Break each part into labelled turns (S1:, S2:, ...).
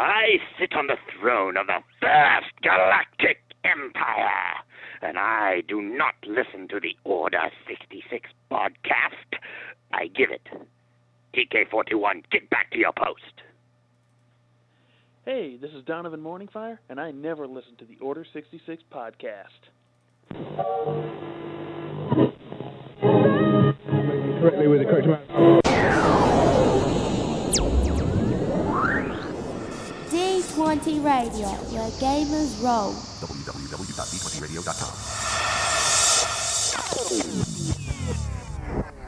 S1: I sit on the throne of the First galactic empire, and I do not listen to the Order 66 podcast. I give it. TK41, get back to your post.
S2: Hey, this is Donovan Morningfire, and I never listen to the Order 66 podcast.
S3: correctly with the correct amount.
S4: D20 Radio, where gamers roll.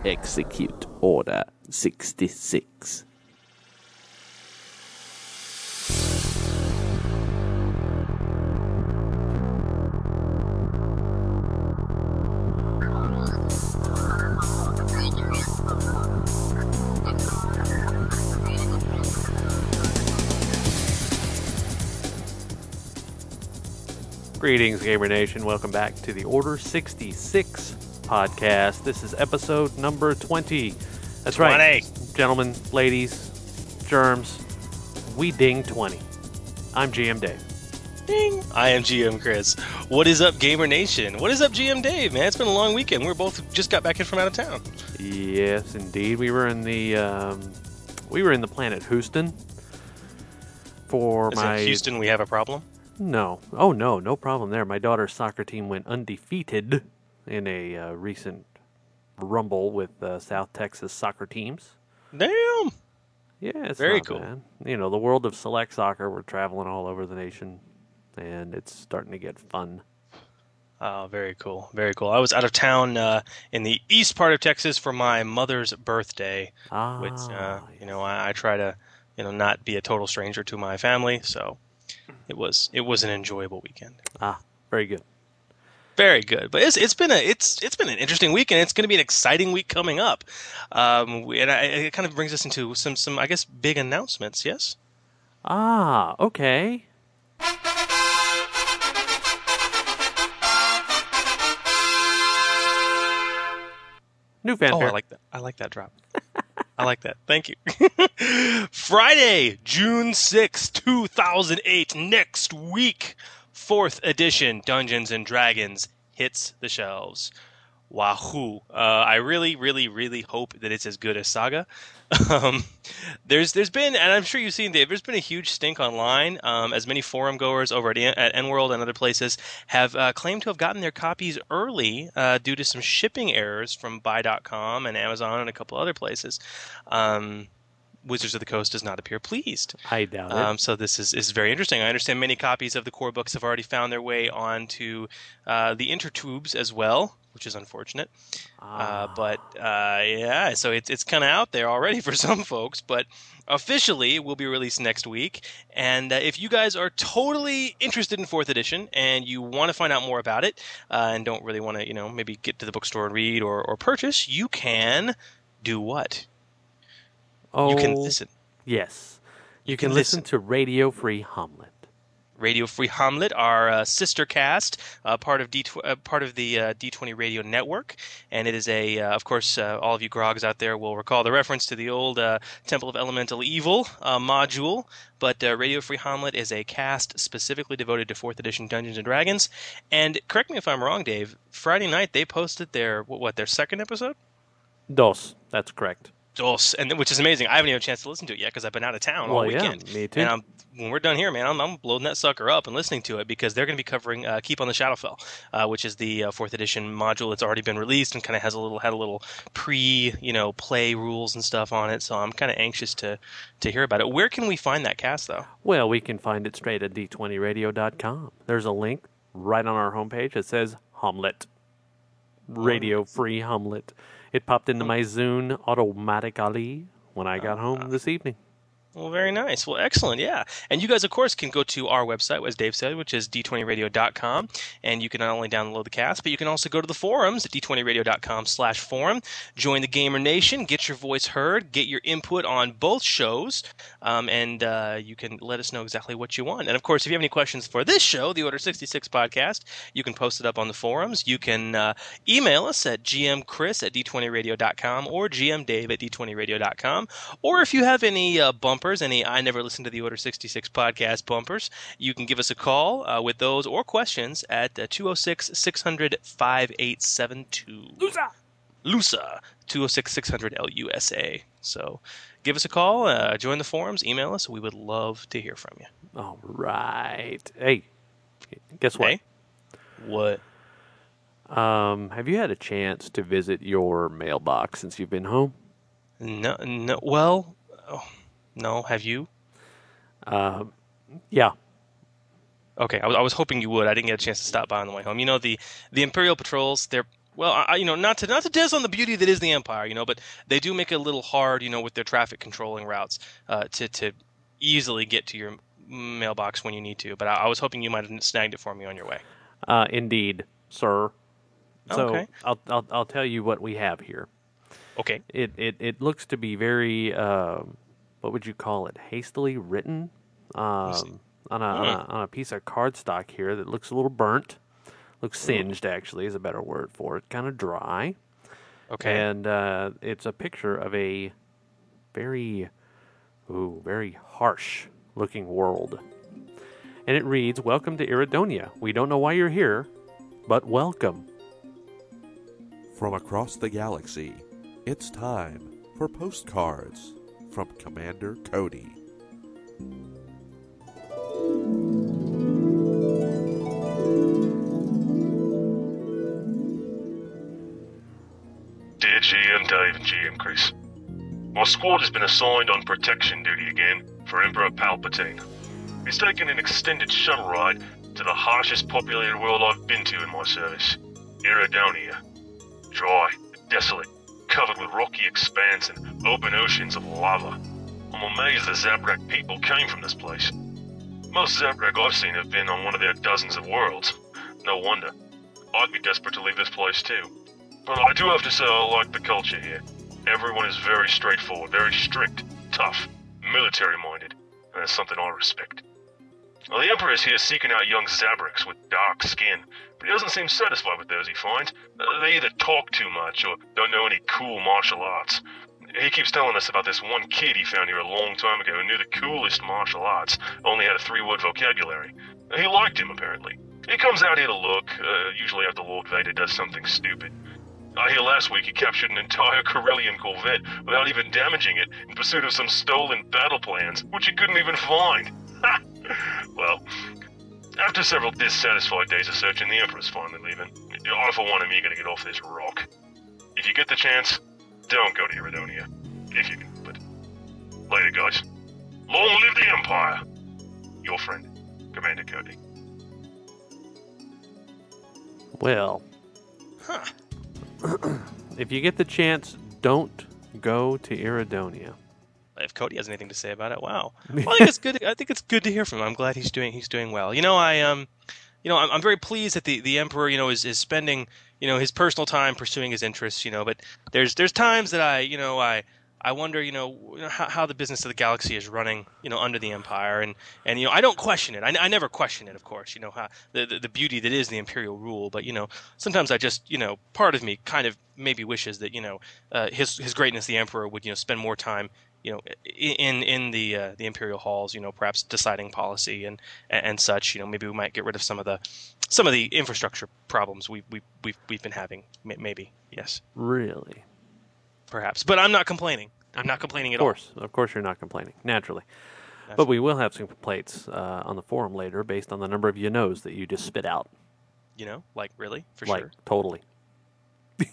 S5: Execute Order 66.
S6: Greetings, Gamer Nation. Welcome back to the Order 66 podcast. This is episode number 20. That's right, gentlemen, ladies, germs. We ding 20. I'm GM Dave.
S7: Ding! I am GM Chris. What is up, Gamer Nation? What is up, GM Dave? Man, it's been a long weekend. We're both just got back in from out of town.
S6: Yes, indeed. We were in the um, we were in the planet Houston for
S7: Is
S6: my
S7: Houston, we have a problem.
S6: No. Oh, no. No problem there. My daughter's soccer team went undefeated in a uh, recent rumble with uh, South Texas soccer teams.
S7: Damn!
S6: Yeah, it's
S7: Very cool.
S6: bad. You know, the world of select soccer, we're traveling all over the nation, and it's starting to get fun.
S7: Oh, very cool. Very cool. I was out of town uh, in the east part of Texas for my mother's birthday,
S6: Ah,
S7: which uh, you know I, I try to you know not be a total stranger to my family, so it was it was an enjoyable weekend.
S6: ah, very good.
S7: Very good, but it's it's been a it's it's been an interesting week, and it's going to be an exciting week coming up. Um, and I, it kind of brings us into some some I guess big announcements. Yes.
S6: Ah, okay. New
S7: Oh,
S6: fanfare.
S7: I like that. I like that drop. I like that. Thank you. Friday, June sixth, 2008, next week, 4th edition Dungeons and Dragons hits the shelves. Wahoo. Uh, I really, really, really hope that it's as good as Saga. Um, there's there's been, and I'm sure you've seen, Dave, there's been a huge stink online, um, as many forum goers over at, at EN World and other places have uh, claimed to have gotten their copies early uh, due to some shipping errors from Buy.com and Amazon and a couple other places. Um, Wizards of the Coast does not appear pleased.
S6: I doubt it.
S7: Um, so this is, is very interesting. I understand many copies of the core books have already found their way onto uh, the intertubes as well, which is unfortunate. Uh, but uh, yeah, so it's it's kind of out there already for some folks, but officially it will be released next week. And uh, if you guys are totally interested in fourth edition and you want to find out more about it uh, and don't really want to, you know, maybe get to the bookstore and read or, or purchase, you can do what?
S6: oh,
S7: You can listen.
S6: Yes. You,
S7: You
S6: can,
S7: can
S6: listen,
S7: listen.
S6: to Radio Free Hommlet.
S7: Radio Free Hommlet, our uh, sister cast, uh, part of D uh, part of the uh, D20 Radio Network, and it is a, uh, of course, all of you grogs out there will recall the reference to the old Temple of Elemental Evil module. But Radio Free Hommlet is a cast specifically devoted to Fourth Edition Dungeons and Dragons. And correct me if I'm wrong, Dave. Friday night they posted their what, what their second episode.
S6: Dos. That's correct.
S7: Dos, and which is amazing. I haven't even had a chance to listen to it yet because I've been out of town all
S6: Well, yeah,
S7: weekend.
S6: me too.
S7: And I'm, when we're done here, man, I'm, I'm loading that sucker up and listening to it because they're going to be covering uh, Keep on the Shadowfell, uh, which is the uh, fourth edition module that's already been released and kind of has a little had a little pre you know play rules and stuff on it. So I'm kind of anxious to to hear about it. Where can we find that cast though?
S6: Well, we can find it straight at d20radio.com. There's a link right on our homepage that says Hommlet. Radio Free Hommlet. It popped into oh. my Zune automatically when I oh, got home this evening.
S7: Well, very nice. Well, excellent. Yeah. And you guys, of course, can go to our website, as Dave said, which is d20radio.com. And you can not only download the cast, but you can also go to the forums at d20radio.com slash forum. Join the Gamer Nation, get your voice heard, get your input on both shows, um, and uh, you can let us know exactly what you want. And, of course, if you have any questions for this show, the Order 66 podcast, you can post it up on the forums. You can uh, email us at gmchris at d20radio.com or gmdave at d20radio.com. Or if you have any uh, bumper bumpers, any I Never Listened to the Order 66 podcast bumpers, you can give us a call uh, with those or questions at uh, 206 600 5872. LUSA! LUSA! 206 600 LUSA. So give us a call, uh, join the forums, email us. We would love to hear from you.
S6: All right. Hey, guess what?
S7: Hey? What?
S6: Um, have you had a chance to visit your mailbox since you've been home?
S7: No, no. Well, oh, no. Have you?
S6: Um, yeah.
S7: Okay, I was, hoping you would. I didn't get a chance to stop by on the way home. You know the the Imperial patrols. They're well, I, you know, not to not to diss on the beauty that is the Empire, you know, but they do make it a little hard, you know, with their traffic controlling routes uh, to to easily get to your mailbox when you need to. But I, I was hoping you might have snagged it for me on your way.
S6: Uh, indeed, sir. So
S7: Okay.
S6: I'll, I'll I'll tell you what we have here.
S7: Okay.
S6: It it it looks to be very um, what would you call it? Hastily written um, on a, on a on a piece of cardstock here that looks a little burnt. Looks singed, actually, is a better word for it. Kind of dry.
S7: Okay.
S6: And uh, it's a picture of a very, ooh, very harsh looking world. And it reads, Welcome to Iridonia. We don't know why you're here, but welcome.
S5: From across the galaxy, it's time for postcards from Commander Cody.
S8: Dear GM Dave and GM Chris, my squad has been assigned on protection duty again for Emperor Palpatine. He's taken an extended shuttle ride to the harshest populated world I've been to in my service, Iridonia. Dry, desolate, covered with rocky expanse and open oceans of lava. I'm amazed the Zabrak people came from this place. Most Zabrak I've seen have been on one of their dozens of worlds. No wonder. I'd be desperate to leave this place too. But I do have to say I like the culture here. Everyone is very straightforward, very strict, tough, military minded, and that's something I respect. Well, the Emperor is here seeking out young Zabraks with dark skin, but he doesn't seem satisfied with those he finds. They either talk too much or don't know any cool martial arts. He keeps telling us about this one kid he found here a long time ago who knew the coolest martial arts, only had a three word vocabulary. He liked him, apparently. He comes out here to look, uh, usually after Lord Vader does something stupid. I hear last week he captured an entire Corellian corvette without even damaging it in pursuit of some stolen battle plans, which he couldn't even find. Well, after several dissatisfied days of searching, the Emperor's finally leaving. I, for one, am eager to get off this rock. If you get the chance, don't go to Iridonia. If you can help it. Later, guys. Long live the Empire! Your friend, Commander Cody.
S6: Well, Huh. if you get the chance, don't go to Iridonia.
S7: If Cody has anything to say about it, wow. Well, I think it's good. I think it's good to hear from him. I'm glad he's doing he's doing well. You know, I um, you know, I'm, I'm very pleased that the, the emperor, you know, is, is spending you know his personal time pursuing his interests. You know, but there's there's times that I you know I. I wonder, you know, how, how the business of the galaxy is running, you know, under the empire, and, and you know, I don't question it. I, I never question it, of course. You know, how the, the the beauty that is the imperial rule. But you know, sometimes I just, you know, part of me kind of maybe wishes that you know, uh, his his greatness, the emperor, would you know spend more time you know, in in the uh, the imperial halls, you know, perhaps deciding policy and and such. You know, maybe we might get rid of some of the some of the infrastructure problems we we we've we've been having. Maybe yes,
S6: Really?
S7: perhaps. But I'm not complaining. I'm not complaining at all.
S6: Of course, of course, you're not complaining, naturally. But we will have some complaints uh, on the forum later, based on the number of you knows that you just spit out.
S7: You know, like really for
S6: like
S7: sure.
S6: totally.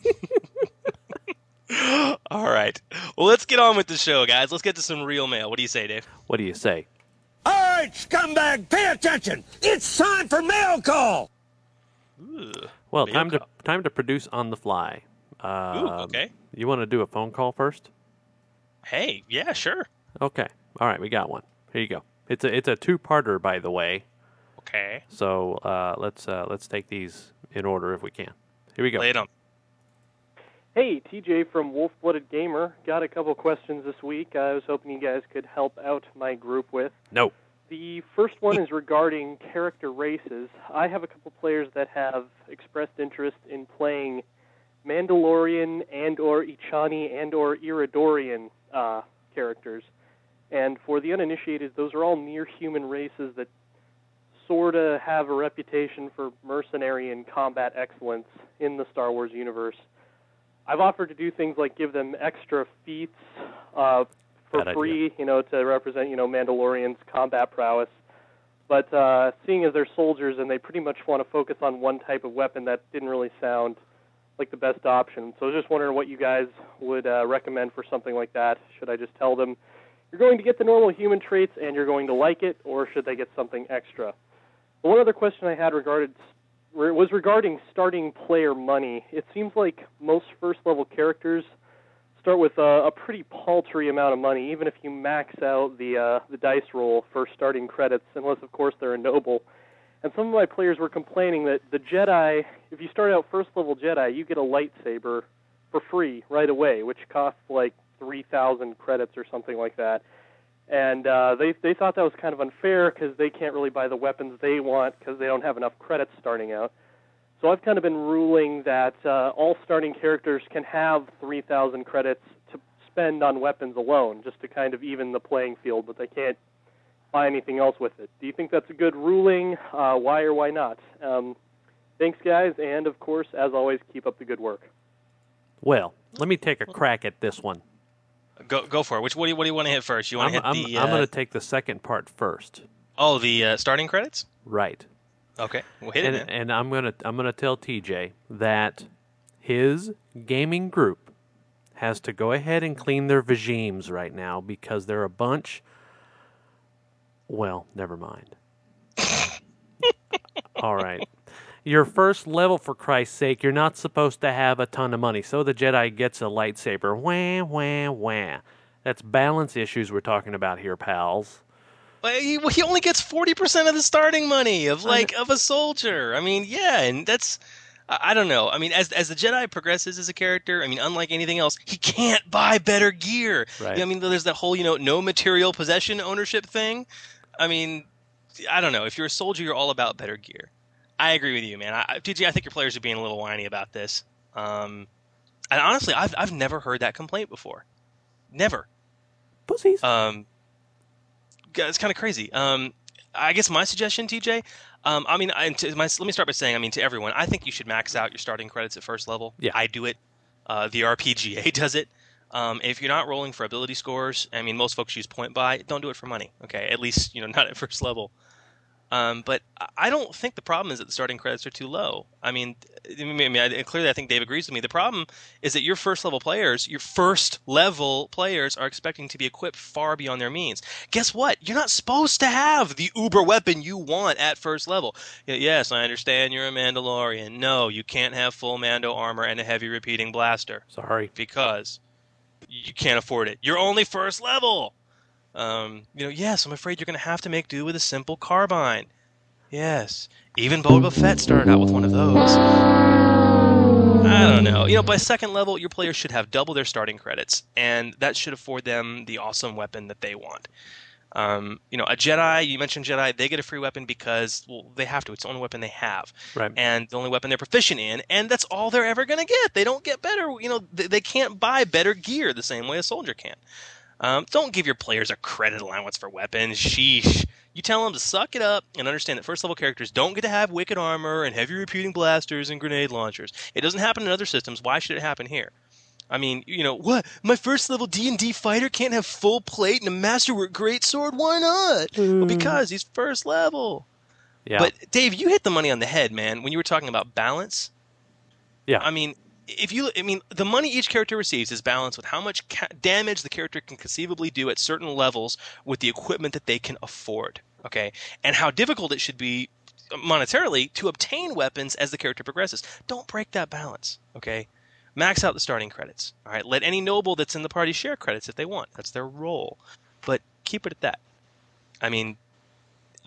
S7: All right. Well, let's get on with the show, guys. Let's get to some real mail. What do you say, Dave?
S6: What do you say?
S9: All right, scumbag, pay attention. It's time for mail call.
S7: Ooh.
S6: Well,
S7: Mail
S6: time to time to produce on the fly.
S7: Ooh,
S6: Um,
S7: okay.
S6: You want to do a phone call first?
S7: Hey, yeah, sure.
S6: Okay. All right, we got one. Here you go. It's a it's a two parter, by the way.
S7: Okay.
S6: So uh, let's uh, let's take these in order if we can. Here we go.
S7: Lay it on.
S10: Hey, TJ from Wolf Blooded Gamer. Got a couple questions this week. I was hoping you guys could help out my group with.
S6: No.
S10: The first one is regarding character races. I have a couple players that have expressed interest in playing Mandalorian and or Ichani and or Iridorian uh, characters. And for the uninitiated, those are all near human races that sort of have a reputation for mercenary and combat excellence in the Star Wars universe. I've offered to do things like give them extra feats uh, for
S6: Bad
S10: free, you know, to represent, you know, Mandalorians' combat prowess. But uh, seeing as they're soldiers and they pretty much want to focus on one type of weapon, that didn't really sound like the best option. So I was just wondering what you guys would uh, recommend for something like that. Should I just tell them you're going to get the normal human traits and you're going to like it, or should they get something extra? But one other question I had regarded was regarding starting player money. It seems like most first level characters start with a, a pretty paltry amount of money, even if you max out the uh, the dice roll for starting credits, unless of course they're a noble. And some of my players were complaining that the Jedi, if you start out first level Jedi, you get a lightsaber for free right away, which costs like 3,000 credits or something like that. And uh, they they thought that was kind of unfair because they can't really buy the weapons they want because they don't have enough credits starting out. So I've kind of been ruling that uh, all starting characters can have 3,000 credits to spend on weapons alone, just to kind of even the playing field, but they can't buy anything else with it. Do you think that's a good ruling? Uh, why or why not? Um, thanks, guys, and of course, as always, keep up the good work.
S6: Well, let me take a crack at this one.
S7: Go go for it. Which what do you, what do you want to hit first? You want
S6: I'm,
S7: to hit
S6: I'm,
S7: the
S6: I'm
S7: uh,
S6: going to take the second part first.
S7: oh the uh, starting credits?
S6: Right.
S7: Okay, well hit
S6: and,
S7: it. Man.
S6: and I'm gonna I'm gonna tell TJ that his gaming group has to go ahead and clean their regimes right now because they're a bunch. Well, never mind. All right. Your first level, for Christ's sake, you're not supposed to have a ton of money. So the Jedi gets a lightsaber. Wah, wah, wah. That's balance issues we're talking about here, pals.
S7: But he, he only gets forty percent of the starting money of like of a soldier. I mean, yeah, and that's I I don't know. I mean, as as the Jedi progresses as a character, I mean, unlike anything else, he can't buy better gear.
S6: Right.
S7: You know, I mean, there's that whole you know no material possession ownership thing. I mean, I don't know. If you're a soldier, you're all about better gear. I agree with you, man. I, I- TJ, I think your players are being a little whiny about this. Um, and honestly, I've I've never heard that complaint before. Never.
S6: Pussies.
S7: Um, it's kind of crazy. Um, I guess my suggestion, TJ. Um, I mean, I, to my, let me start by saying, I mean, to everyone, I think you should max out your starting credits at first level.
S6: Yeah.
S7: I do it. Uh, the RPGA does it. Um, if you're not rolling for ability scores, I mean, most folks use point buy. Don't do it for money. Okay, at least you know not at first level. Um, but I- don't think the problem is that the starting credits are too low. I mean, I mean, I- clearly, I think Dave agrees with me. The problem is that your first level players, your first level players, are expecting to be equipped far beyond their means. Guess what? You're not supposed to have the uber weapon you want at first level. Yes, I understand you're a Mandalorian. No, you can't have full Mando armor and a heavy repeating blaster
S6: Sorry.
S7: because you can't afford it. You're only first level. Um, you know, yes, I'm afraid you're going to have to make do with a simple carbine. Yes, even Boba Fett started out with one of those. I don't know. You know, by second level, your players should have double their starting credits, and that should afford them the awesome weapon that they want. Um, you know, a Jedi, you mentioned Jedi, they get a free weapon because, well, they have to. It's the only weapon they have.
S6: Right.
S7: And the only weapon they're proficient in, and that's all they're ever going to get. They don't get better. You know, they, they can't buy better gear the same way a soldier can. Um, don't give your players a credit allowance for weapons. Sheesh. You tell them to suck it up and understand that first level characters don't get to have wicked armor and heavy repeating blasters and grenade launchers. It doesn't happen in other systems. Why should it happen here? I mean, you know, what? My first level D and D fighter can't have full plate and a masterwork greatsword. Why not? Well, because he's first level.
S6: Yeah.
S7: But Dave, you hit the money on the head, man. When you were talking about balance.
S6: Yeah.
S7: I mean, if you, I mean, the money each character receives is balanced with how much ca- damage the character can conceivably do at certain levels with the equipment that they can afford. Okay, and how difficult it should be monetarily to obtain weapons as the character progresses. Don't break that balance. Okay. Max out the starting credits. All right. Let any noble that's in the party share credits if they want. That's their role. But keep it at that. I mean,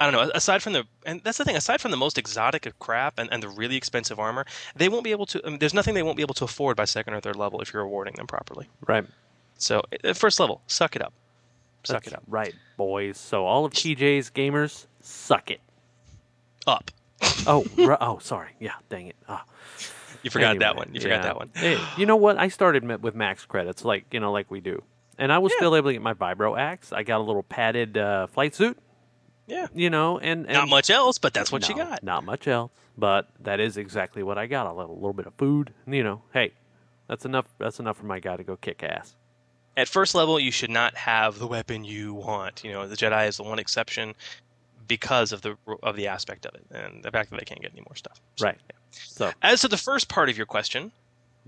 S7: I don't know. Aside from the, and that's the thing. Aside from the most exotic of crap and, and the really expensive armor, they won't be able to. I mean, there's nothing they won't be able to afford by second or third level if you're awarding them properly.
S6: Right.
S7: So at first level, suck it up. Suck
S6: That's
S7: it up.
S6: Right, boys. So all of TJ's gamers, suck it.
S7: Up.
S6: Oh, ri- oh, sorry. Yeah, dang it. Ah.
S7: You forgot that one. You forgot
S6: yeah.
S7: that one.
S6: Hey, you know what? I started with max credits, like you know, like we do, And I was still able to get my vibro axe. I got a little padded uh, flight suit.
S7: Yeah.
S6: You know, and, and
S7: Not much else, but that's what you
S6: No,
S7: got.
S6: Not much else, but that is exactly what I got. A little, little bit of food. You know, hey, that's enough. That's enough for my guy to go kick ass.
S7: At first level, you should not have the weapon you want. You know, the Jedi is the one exception because of the of the aspect of it and the fact that they can't get any more stuff. So,
S6: Right. So,
S7: As to the first part of your question,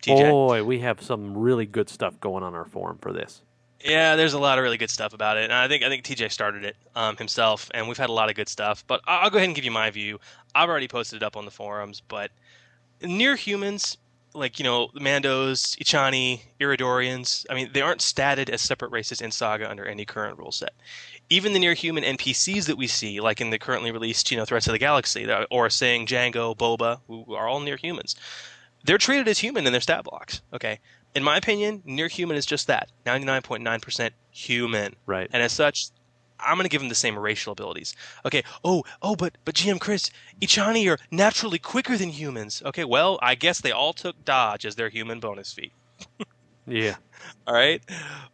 S7: TJ.
S6: boy, we have some really good stuff going on our forum for this.
S7: Yeah, there's a lot of really good stuff about it, and I think I think TJ started it um, himself, and we've had a lot of good stuff. But I'll go ahead and give you my view. I've already posted it up on the forums, but near humans, like you know, the Mandos, Ichani, Iridorians, I mean, they aren't statted as separate races in Saga under any current rule set. Even the near human NPCs that we see, like in the currently released, you know, Threats of the Galaxy, or saying Django, Boba, who are all near humans, they're treated as human in their stat blocks. Okay, in my opinion, near human is just that, ninety nine point nine percent human.
S6: Right.
S7: And as such, I'm going to give them the same racial abilities. Okay. Oh, oh, but but GM Chris, Ichani are naturally quicker than humans. Okay. Well, I guess they all took dodge as their human bonus feat.
S6: Yeah.
S7: All right.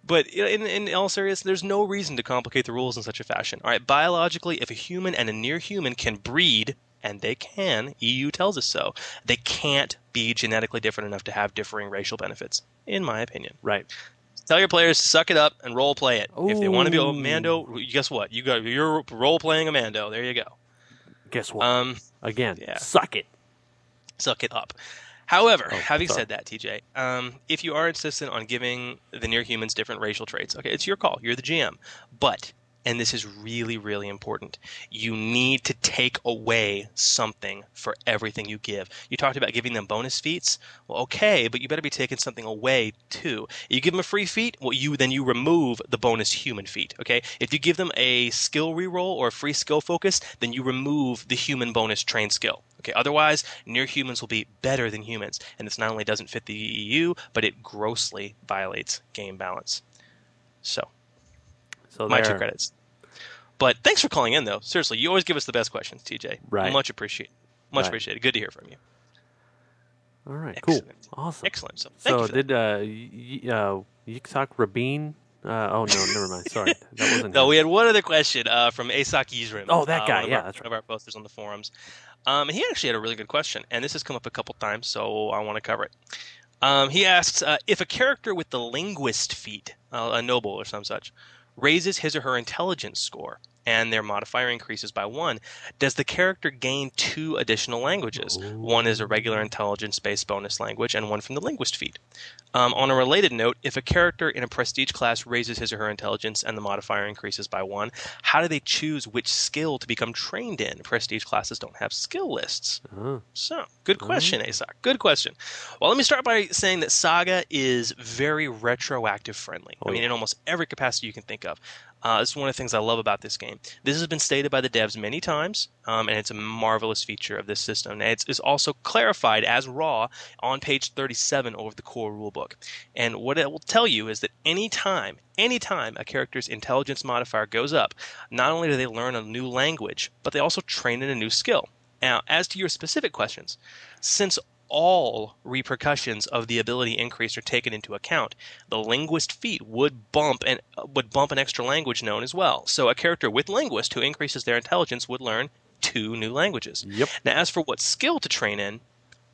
S7: But in, in all seriousness, there's no reason to complicate the rules in such a fashion. All right. Biologically, if a human and a near human can breed, and they can, EU tells us so, they can't be genetically different enough to have differing racial benefits, in my opinion.
S6: Right.
S7: Tell your players to suck it up and role play it. If they want to be a Mando, guess what? You got you're role playing a Mando. There you go.
S6: Guess what?
S7: Um,
S6: Again,
S7: yeah.
S6: suck it.
S7: suck it up. However,
S6: Oh,
S7: having
S6: sorry.
S7: said that, TJ, um, if you are insistent on giving the near humans different racial traits, okay, it's your call. You're the GM. But, and this is really, really important, you need to take away something for everything you give. You talked about giving them bonus feats. Well, okay, but you better be taking something away too. You give them a free feat, well, you then you remove the bonus human feat. Okay, if you give them a skill reroll or a free skill focus, then you remove the human bonus train skill. Okay, otherwise, near humans will be better than humans, and this not only doesn't fit the EU, but it grossly violates game balance. So,
S6: So
S7: my two credits. But thanks for calling in, though. Seriously, you always give us the best questions, TJ.
S6: Right.
S7: Much appreciated. Much
S6: Right.
S7: appreciated. Good to hear from you.
S6: All right. Cool. Awesome.
S7: Excellent. So,
S6: So
S7: you for that.
S6: did uh, y- uh, Yitzhak Rabin? Uh, oh no, never mind. Sorry, that wasn't.
S7: No,
S6: him.
S7: we had one other question uh, from Asak Yizrim.
S6: Oh, that
S7: uh,
S6: guy. Yeah,
S7: our,
S6: that's right.
S7: One of our posters on the forums. Um, and he actually had a really good question, and this has come up a couple times, so I want to cover it. Um, he asks uh, if a character with the linguist feat, uh, a noble or some such, raises his or her intelligence score and their modifier increases by one, does the character gain two additional languages? One is a regular intelligence based bonus language, and one from the linguist feat. Um, on a related note, if a character in a prestige class raises his or her intelligence and the modifier increases by one, how do they choose which skill to become trained in? Prestige classes don't have skill lists.
S6: Oh.
S7: So, good question, Asak. Good question. Well, let me start by saying that Saga is very retroactive friendly. I mean, in almost every capacity you can think of. Uh, this is one of the things I love about this game. This has been stated by the devs many times, um, and it's a marvelous feature of this system. And it's, it's also clarified as raw on page 37 of the core rulebook. And what it will tell you is that anytime, anytime a character's intelligence modifier goes up, not only do they learn a new language, but they also train in a new skill. Now, as to your specific questions, since all repercussions of the ability increase are taken into account, the linguist feat would bump and would bump an extra language known as well. So a character with linguist who increases their intelligence would learn two new languages.
S6: Yep.
S7: Now, as for what skill to train in,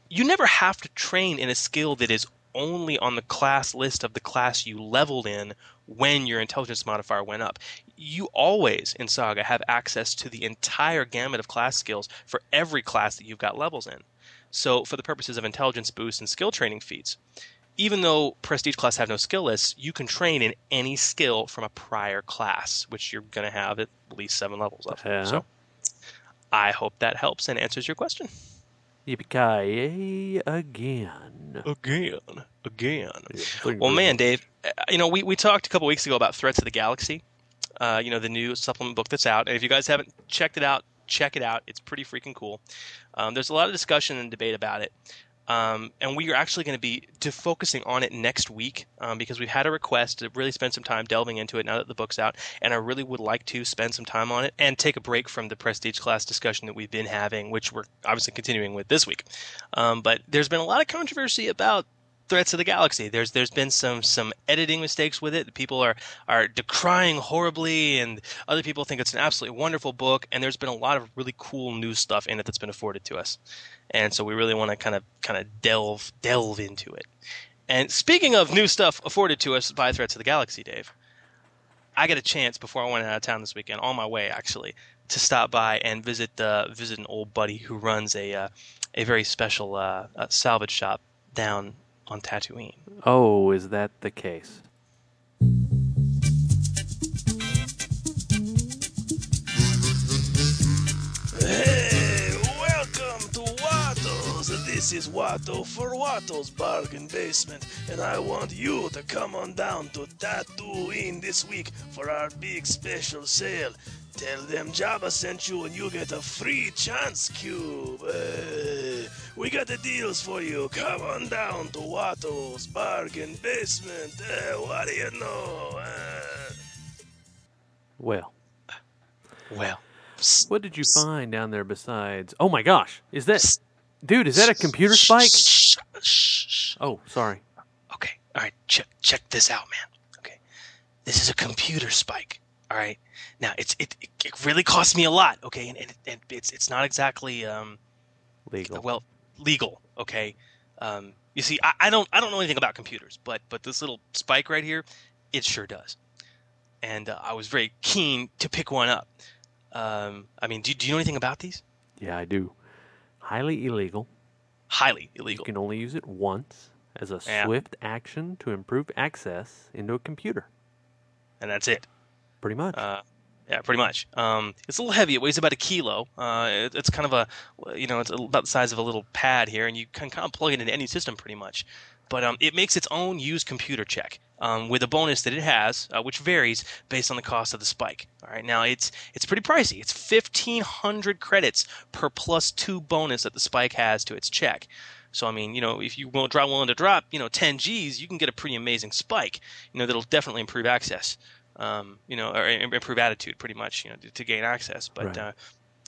S7: you never have to train in a skill that is only on the class list of the class you leveled in when your intelligence modifier went up. You always in Saga have access to the entire gamut of class skills for every class that you've got levels in. So, for the purposes of intelligence boost and skill training feats, even though prestige class have no skill lists, you can train in any skill from a prior class, which you're going to have at least seven levels of.
S6: Yeah.
S7: So, I hope that helps and answers your question.
S6: Yippee again.
S7: Again, again.
S6: Thank
S7: Well, man, Dave, uh, you know, we, we talked a couple weeks ago about Threats of the Galaxy, uh, you know, the new supplement book that's out. And if you guys haven't checked it out, check it out. It's pretty freaking cool. Um, there's a lot of discussion and debate about it. Um, and we are actually going to be focusing on it next week um, because we've had a request to really spend some time delving into it now that the book's out, and I really would like to spend some time on it and take a break from the prestige class discussion that we've been having, which we're obviously continuing with this week. Um, but there's been a lot of controversy about Threats of the Galaxy. There's there's been some some editing mistakes with it. People are are decrying horribly, and other people think it's an absolutely wonderful book. And there's been a lot of really cool new stuff in it that's been afforded to us, and so we really want to kind of kind of delve delve into it. And speaking of new stuff afforded to us by Threats of the Galaxy, Dave, I got a chance before I went out of town this weekend, on my way actually, to stop by and visit uh, visit an old buddy who runs a uh, a very special uh, uh, salvage shop down on Tatooine.
S6: Oh, is that the case?
S11: This is Watto for Watto's Bargain Basement, and I want you to come on down to Tatooine this week for our big special sale. Tell them Jabba sent you and you get a free chance cube. Hey, we got the deals for you. Come on down to Watto's Bargain Basement. Hey, what do you know? Uh,
S6: Well,
S7: well,
S6: what did you find down there besides? Oh my gosh, is that, dude? Is that a computer spike? Oh, sorry.
S7: Okay, all right, check check this out, man. Okay, this is a computer spike. All right, now it's it it really cost me a lot. Okay, and, and, and it's it's not exactly um
S6: legal.
S7: Well, legal. Okay, um, you see, I, I don't I don't know anything about computers, but but this little spike right here, it sure does. And uh, I was very keen to pick one up. Um, I mean, do, do you know anything about these?
S6: Yeah, I do. Highly illegal.
S7: Highly illegal.
S6: You can only use it once as a
S7: Yeah.
S6: swift action to improve access into a computer.
S7: and that's it.
S6: Pretty much.
S7: Uh, yeah, pretty much. Um, it's a little heavy. It weighs about a kilo. Uh, it, it's kind of a, you know, it's about the size of a little pad here, and you can kind of plug it into any system pretty much. But um, it makes its own used computer check um, with a bonus that it has, uh, which varies based on the cost of the spike. All right, now it's it's pretty pricey. It's fifteen hundred credits per plus two bonus that the spike has to its check. So I mean, you know, if you will drop willing to drop, you know, 10 G's, you can get a pretty amazing spike. You know, that'll definitely improve access. Um, you know, or improve attitude, pretty much. You know, to, to gain access. But
S6: Right.
S7: uh,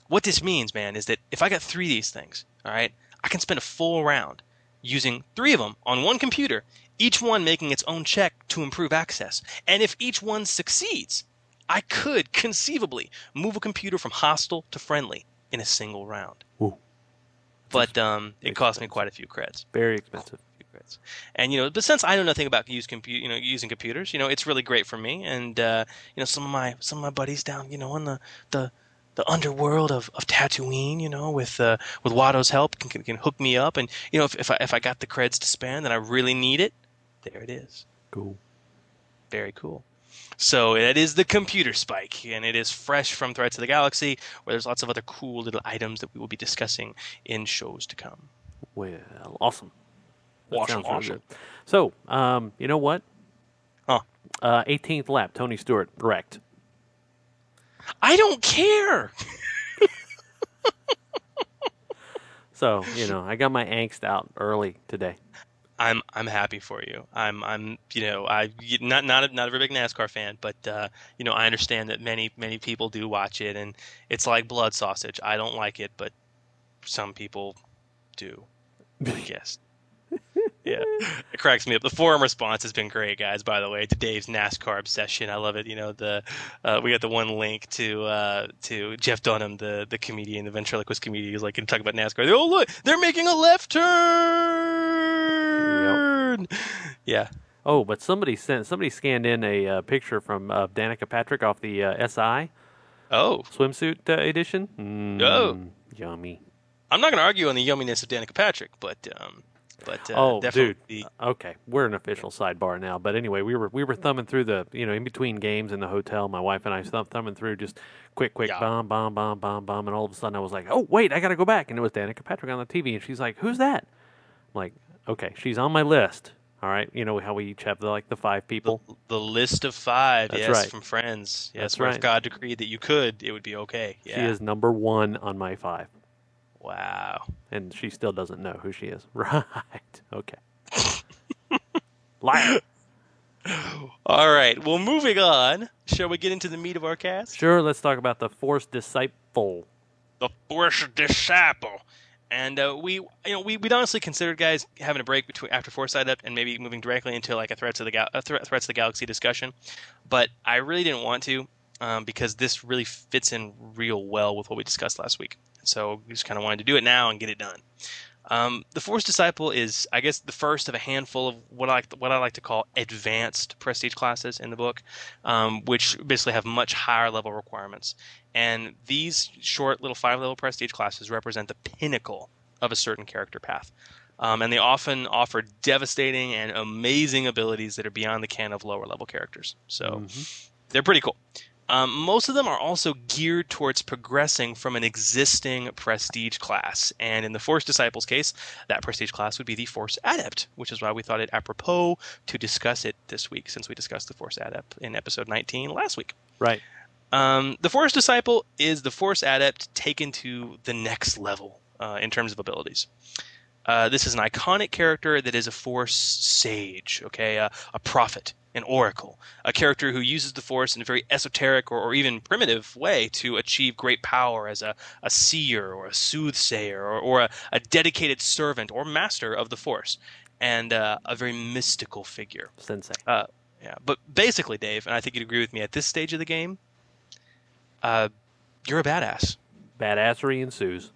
S7: what this means, man, is that if I got three of these things, all right, I can spend a full round using three of them on one computer, each one making its own check to improve access. And if each one succeeds, I could conceivably move a computer from hostile to friendly in a single round. But um, it cost me quite a few creds.
S6: Very expensive.
S7: Creds. And you know, but since I know nothing about use compu- you know, using computers, you know, it's really great for me. And uh, you know, some of my some of my buddies down, you know, in the the, the underworld of, of Tatooine, you know, with uh, with Watto's help, can, can can hook me up. And you know, if if I if I got the creds to spend and I really need it, there it is.
S6: Cool.
S7: Very cool. So that is the computer spike, and it is fresh from Threats of the Galaxy, where there's lots of other cool little items that we will be discussing in shows to come.
S6: Well, awesome. That
S7: Awesome, awesome.
S6: good. So, um, you know what?
S7: Huh.
S6: Uh, 18th lap, Tony Stewart wrecked.
S7: I don't care.
S6: So, you know, I got my angst out early today.
S7: I'm I'm happy for you. I'm I'm you know I not not a, not a very big NASCAR fan, but uh, you know I understand that many many people do watch it, and it's like blood sausage. I don't like it, but some people do. I guess. yeah, it cracks me up. The forum response has been great, guys. By the way, to Dave's NASCAR obsession, I love it. You know, the uh, we got the one link to uh, to Jeff Dunham, the the comedian, the ventriloquist comedian. who's like, talk about NASCAR. Oh look, they're making a left turn. Yeah.
S6: Oh, but somebody sent somebody scanned in a uh, picture from uh, Danica Patrick off the uh, SI.
S7: Oh.
S6: Swimsuit uh, edition. Mm,
S7: Oh.
S6: Yummy.
S7: I'm not going to argue on the yumminess of Danica Patrick, but um, but uh,
S6: oh,
S7: definitely
S6: dude. Okay, we're an official sidebar now. But anyway, we were we were thumbing through the you know in between games in the hotel. My wife and I thumb, thumbing through just quick, quick, bomb, bomb, bomb, bomb, bomb, and all of a sudden I was like, oh wait, I got to go back, and it was Danica Patrick on the TV, and she's like, who's that? I'm like, okay, she's on my list. All right, you know how we each have the, like the five people.
S7: the list of five,
S6: That's
S7: yes,
S6: right.
S7: from Friends. Yes,
S6: That's
S7: where
S6: right.
S7: if God decreed that you could, it would be okay. Yeah.
S6: She is number one on my five.
S7: Wow.
S6: And she still doesn't know who she is. Right. Okay. Liar.
S7: All right. Well, moving on. Shall we get into the meat of our cast?
S6: Sure, let's talk about the Force Disciple.
S7: The Force Disciple. And uh, we, you know, we we honestly considered guys having a break between after Force Adept and maybe moving directly into like a Threats of the Gal- Thre- Threats of the Galaxy discussion, but I really didn't want to um, because this really fits in real well with what we discussed last week. So we just kind of wanted to do it now and get it done. Um, the Force Disciple is, I guess, the first of a handful of what I like, what I like to call advanced prestige classes in the book, um, which basically have much higher level requirements. And these short little five level prestige classes represent the pinnacle of a certain character path. Um, and they often offer devastating and amazing abilities that are beyond the ken of lower level characters. So they're pretty cool. Um, most of them are also geared towards progressing from an existing prestige class. And in the Force Disciples case, that prestige class would be the Force Adept, which is why we thought it apropos to discuss it this week, since we discussed the Force Adept in episode 19 last week.
S6: Right.
S7: Um, the Force Disciple is the Force Adept taken to the next level uh, in terms of abilities. Uh, this is an iconic character that is a Force sage, okay, a, a prophet, an oracle, a character who uses the Force in a very esoteric or, or even primitive way to achieve great power as a, a seer or a soothsayer or, or a, a dedicated servant or master of the Force, and uh, a very mystical figure.
S6: Sensei.
S7: Uh, yeah, but basically, Dave, and I think you'd agree with me at this stage of the game, uh, you're a badass.
S6: Badassery ensues.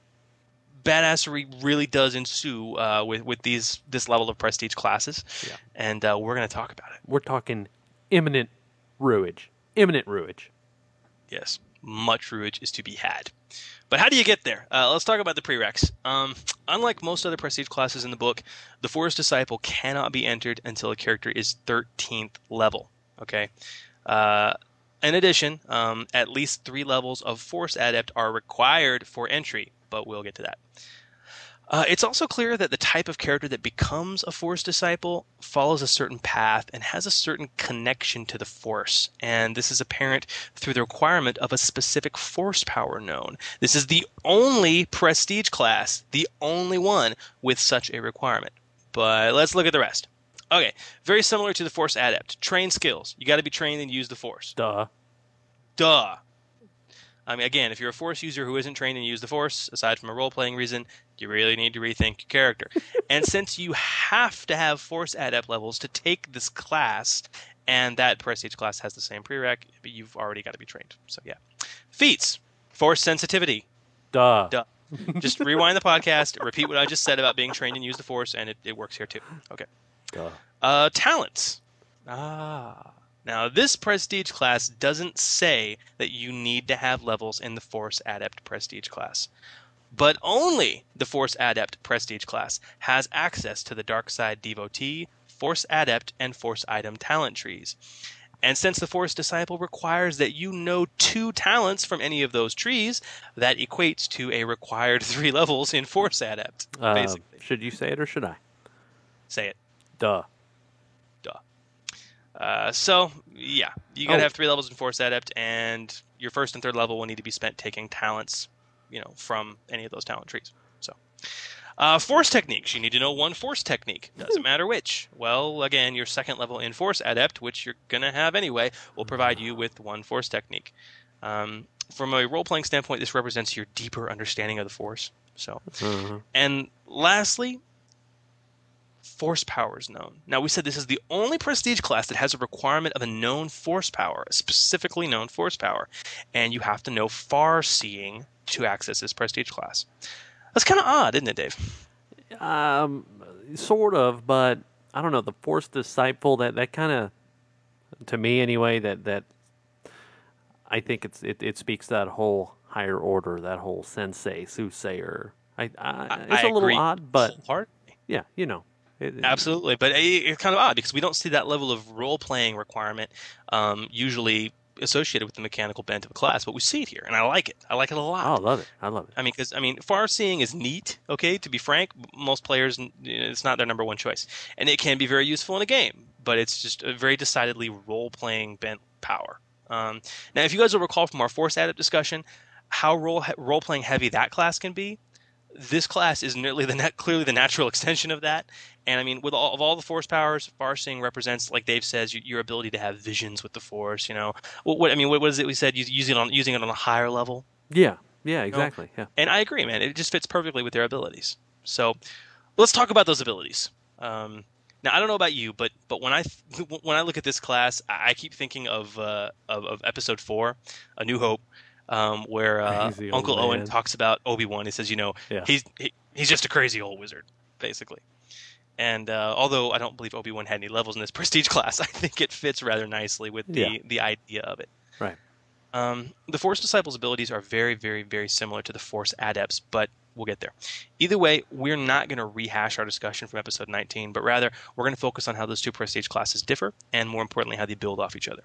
S7: Badassery really does ensue uh, with with these this level of prestige classes,
S6: Yeah.
S7: and uh, we're going to talk about it.
S6: We're talking imminent ruage. Imminent ruage.
S7: Yes, much ruage is to be had. But how do you get there? Uh, let's talk about the prereqs. Um, unlike most other prestige classes in the book, the Force Disciple cannot be entered until a character is 13th level. Okay. Uh, in addition, um, at least three levels of Force Adept are required for entry, but we'll get to that. Uh, it's also clear that the type of character that becomes a Force disciple follows a certain path and has a certain connection to the Force, and this is apparent through the requirement of a specific Force power known. This is the only prestige class, the only one with such a requirement. But let's look at the rest. Okay, very similar to the Force Adept. Train skills. You got to be trained and use the Force.
S6: Duh.
S7: Duh. I mean, again, if you're a Force user who isn't trained and use the Force, aside from a role playing reason, you really need to rethink your character. and since you have to have Force Adept levels to take this class, and that Prestige class has the same prereq, but you've already got to be trained. So, yeah. Feats Force sensitivity.
S6: Duh.
S7: Duh. just rewind the podcast, repeat what I just said about being trained and use the Force, and it, it works here too. Okay.
S6: Duh.
S7: Uh, talents. Ah. Now, this prestige class doesn't say that you need to have levels in the Force Adept prestige class. But only the Force Adept prestige class has access to the Dark Side Devotee, Force Adept, and Force Item talent trees. And since the Force Disciple requires that you know two talents from any of those trees, that equates to a required three levels in Force Adept.
S6: Uh,
S7: basically.
S6: should you say it or should I?
S7: Say it.
S6: Duh.
S7: Duh. Uh, so yeah, you gotta
S6: Oh.
S7: have three levels in Force Adept, and your first and third level will need to be spent taking talents, you know, from any of those talent trees. So, uh, Force techniques. You need to know one Force technique. Doesn't matter which. Well, again, your second level in Force Adept, which you're gonna have anyway, will provide you with one Force technique. Um, from a role playing standpoint, this represents your deeper understanding of the Force. So,
S6: Uh-huh.
S7: and lastly, force power is known. Now, we said this is the only prestige class that has a requirement of a known force power, a specifically known force power, and you have to know far seeing to access this prestige class. That's kind of odd, isn't it, Dave?
S6: Um, sort of, but I don't know. The Force Disciple that that kind of, to me anyway, that that I think it's it, it speaks to that whole higher order, that whole sensei, soothsayer. I, I, it's
S7: I
S6: a little odd, but yeah, you know, it,
S7: Absolutely, but it- it's kind of odd because we don't see that level of role playing requirement um, usually associated with the mechanical bent of a class, but we see it here, and I like it. I like it a lot.
S6: Oh, I love it. I love it.
S7: I mean, because I mean, far seeing is neat. Okay, to be frank, most players it's not their number one choice, and it can be very useful in a game, but it's just a very decidedly role playing bent power. Um, now, if you guys will recall from our Force Adept discussion, how role role playing heavy that class can be, this class is nearly the net, clearly the natural extension of that. And I mean, with all of all the force powers, far seeing represents, like Dave says, your, your ability to have visions with the force. You know, what, what I mean, what, what is it we said? Using it on using it on a higher level.
S6: Yeah, Yeah,
S7: know?
S6: exactly. Yeah.
S7: And I agree, man. It just fits perfectly with their abilities. So let's talk about those abilities. Um, now I don't know about you, but but when I th- when I look at this class, I I keep thinking of uh, of, of episode four, A New Hope, um, where uh, Uncle Owen talks about Obi Wan. He says, you know,
S6: Yeah.
S7: he's he, he's just a crazy old wizard, basically. And uh, although I don't believe Obi Wan had any levels in this prestige class, I think it fits rather nicely with the
S6: Yeah.
S7: the idea of it.
S6: Right.
S7: Um, the Force Disciples' abilities are very, very, very similar to the Force Adepts, but we'll get there. Either way, we're not going to rehash our discussion from episode 19, but rather we're going to focus on how those two prestige classes differ, and more importantly, how they build off each other.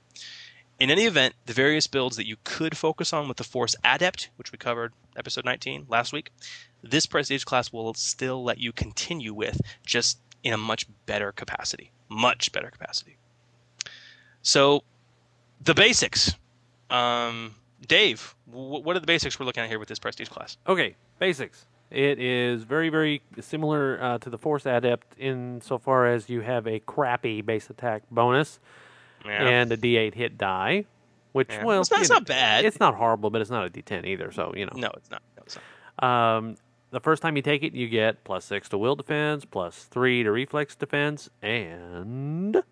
S7: In any event, the various builds that you could focus on with the Force Adept, which we covered episode 19 last week, this prestige class will still let you continue with, just in a much better capacity. Much better capacity. So, the basics. Um, Dave, wh- what are the basics we're looking at here with this prestige class?
S6: Okay, basics. It is very, very similar uh, to the Force Adept insofar as you have a crappy base attack bonus
S7: Yeah.
S6: and a D8 hit die, which
S7: Yeah.
S6: well,
S7: It's not- it's
S6: know,
S7: not bad.
S6: It's not horrible, but it's not a D10 either. So you know.
S7: No, it's not. No, it's not.
S6: Um, the first time you take it, you get plus six to will defense, plus three to reflex defense, and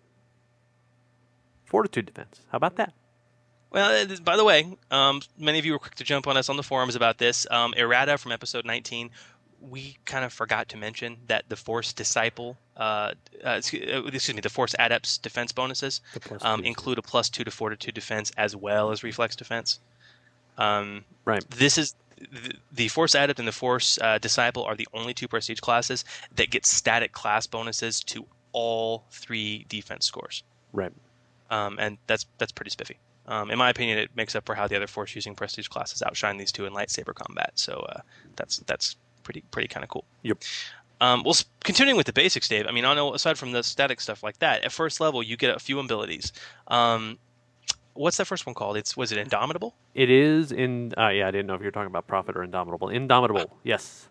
S6: fortitude defense. How about that?
S7: Well, by the way, um, many of you were quick to jump on us on the forums about this. Um, errata from episode 19, we kind of forgot to mention that the Force Disciple, uh, uh, excuse, uh, me, the Force Adept's defense bonuses um, include a plus two to fortitude defense as well as reflex defense. Um,
S6: right.
S7: This is the, the Force Adept and the Force uh, Disciple are the only two prestige classes that get static class bonuses to all three defense scores
S6: Right.
S7: um, and that's that's pretty spiffy. Um, in my opinion, it makes up for how the other force using prestige classes outshine these two in lightsaber combat. So uh, that's that's pretty pretty kind of cool.
S6: Yep.
S7: Um, well, continuing with the basics, Dave. I mean, I know aside from the static stuff like that, at first level you get a few abilities. Um, what's that first one called? It's was it Indomitable?
S6: It is in. Uh, yeah, I didn't know if you were talking about Prophet or Indomitable. Indomitable. yes.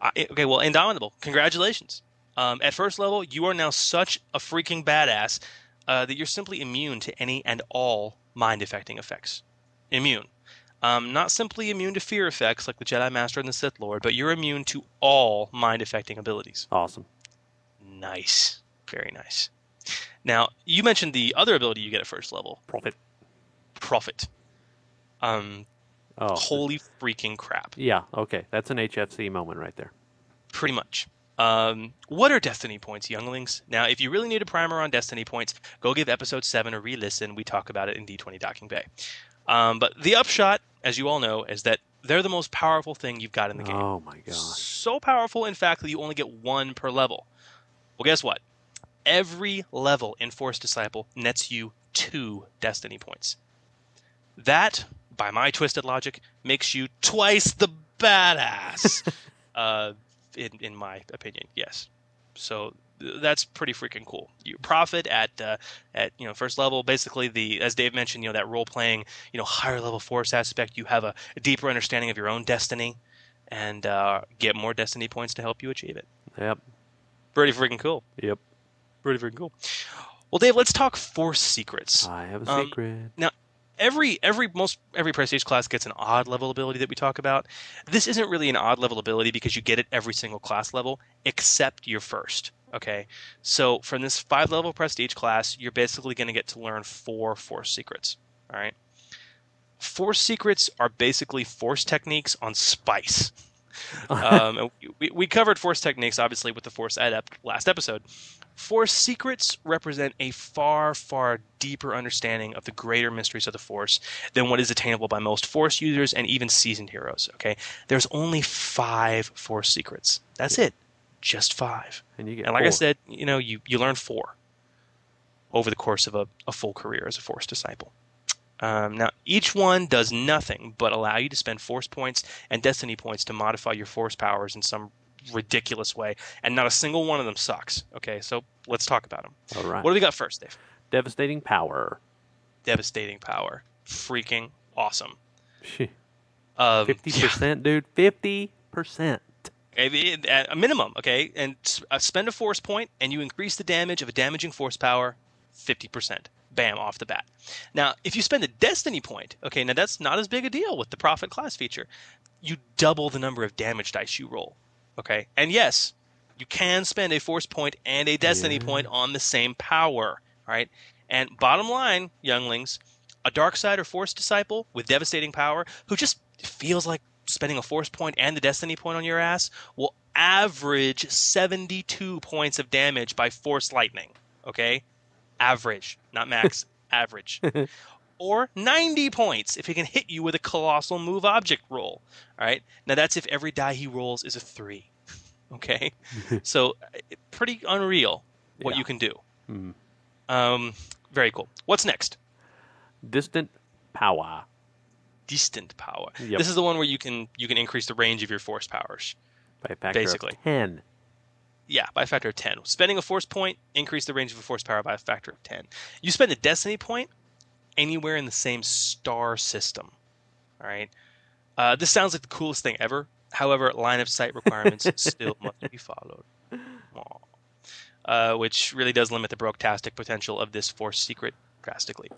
S7: Uh, okay, well, Indomitable. Congratulations. Um, at first level, you are now such a freaking badass uh, that you're simply immune to any and all mind affecting effects. Immune. Um, not simply immune to fear effects like the Jedi Master and the Sith Lord, but you're immune to all mind affecting abilities.
S6: Awesome.
S7: Nice. Very nice. Now, you mentioned the other ability you get at first level
S6: Prophet.
S7: Prophet. Um,
S6: Oh.
S7: holy freaking crap.
S6: Yeah. Okay. That's an HFC moment right there.
S7: Pretty much. Um, what are Destiny points, younglings? Now, if you really need a primer on Destiny points, go give episode 7 a re listen. We talk about it in D20 Docking Bay. Um, but the upshot, as you all know, is that they're the most powerful thing you've got in the game.
S6: Oh my gosh.
S7: So powerful, in fact, that you only get one per level. Well, guess what? Every level in Force Disciple nets you two Destiny points. That, by my twisted logic, makes you twice the badass. uh, in in my opinion, yes. So that's pretty freaking cool. You profit at uh, at you know first level. Basically, the as Dave mentioned, you know that role playing, you know higher level force aspect. You have a, a deeper understanding of your own destiny, and uh, get more destiny points to help you achieve it.
S6: Yep.
S7: Pretty freaking cool.
S6: Yep.
S7: Pretty freaking cool. Well, Dave, let's talk force secrets.
S6: I have a
S7: Um,
S6: secret.
S7: Now, every every most every prestige class gets an odd level ability that we talk about. This isn't really an odd level ability because you get it every single class level except your first. Okay, so from this five level prestige class, you're basically going to get to learn four force secrets. All right, force secrets are basically force techniques on spice. um, we, we covered force techniques obviously with the force adept last episode. Force secrets represent a far, far deeper understanding of the greater mysteries of the Force than what is attainable by most Force users and even seasoned heroes. Okay, there's only five Force secrets. That's it, just five.
S6: And you get
S7: And like I said, you know, you you learn four over the course of a, a full career as a Force disciple. Um, now, each one does nothing but allow you to spend Force points and Destiny points to modify your Force powers in some ridiculous way, and not a single one of them sucks. Okay, so let's talk about them.
S6: All right.
S7: What do we got first, Dave?
S6: Devastating power.
S7: Devastating power. Freaking awesome. Um,
S6: Fifty percent, dude. Fifty percent.
S7: At a minimum, okay, and uh, spend a force point, and you increase the damage of a damaging force power fifty percent. bam, off the bat. Now, if you spend a destiny point, okay, now that's not as big a deal with the prophet class feature. You double the number of damage dice you roll, okay? And yes, you can spend a force point and a destiny point on the same power, right? And bottom line, younglings, a dark side or force disciple with devastating power who just feels like spending a force point and the destiny point on your ass will average 72 points of damage by force lightning, okay? Average, not max, average. Or 90 points if he can hit you with a colossal move object roll. All right. Now that's if every die he rolls is a 3. Okay? so pretty unreal what
S6: Yeah.
S7: you can do.
S6: Hmm.
S7: Um, very cool. What's next?
S6: Distant power.
S7: Distant power.
S6: Yep.
S7: This is the one where you can you can increase the range of your force powers.
S6: By a factor
S7: Basically.
S6: of 10.
S7: Yeah, by a factor of 10. Spending a force point, increase the range of a force power by a factor of 10. You spend a destiny point anywhere in the same star system. All right. Uh, this sounds like the coolest thing ever. However, line of sight requirements still must be followed. Uh, which really does limit the broke-tastic potential of this force secret drastically.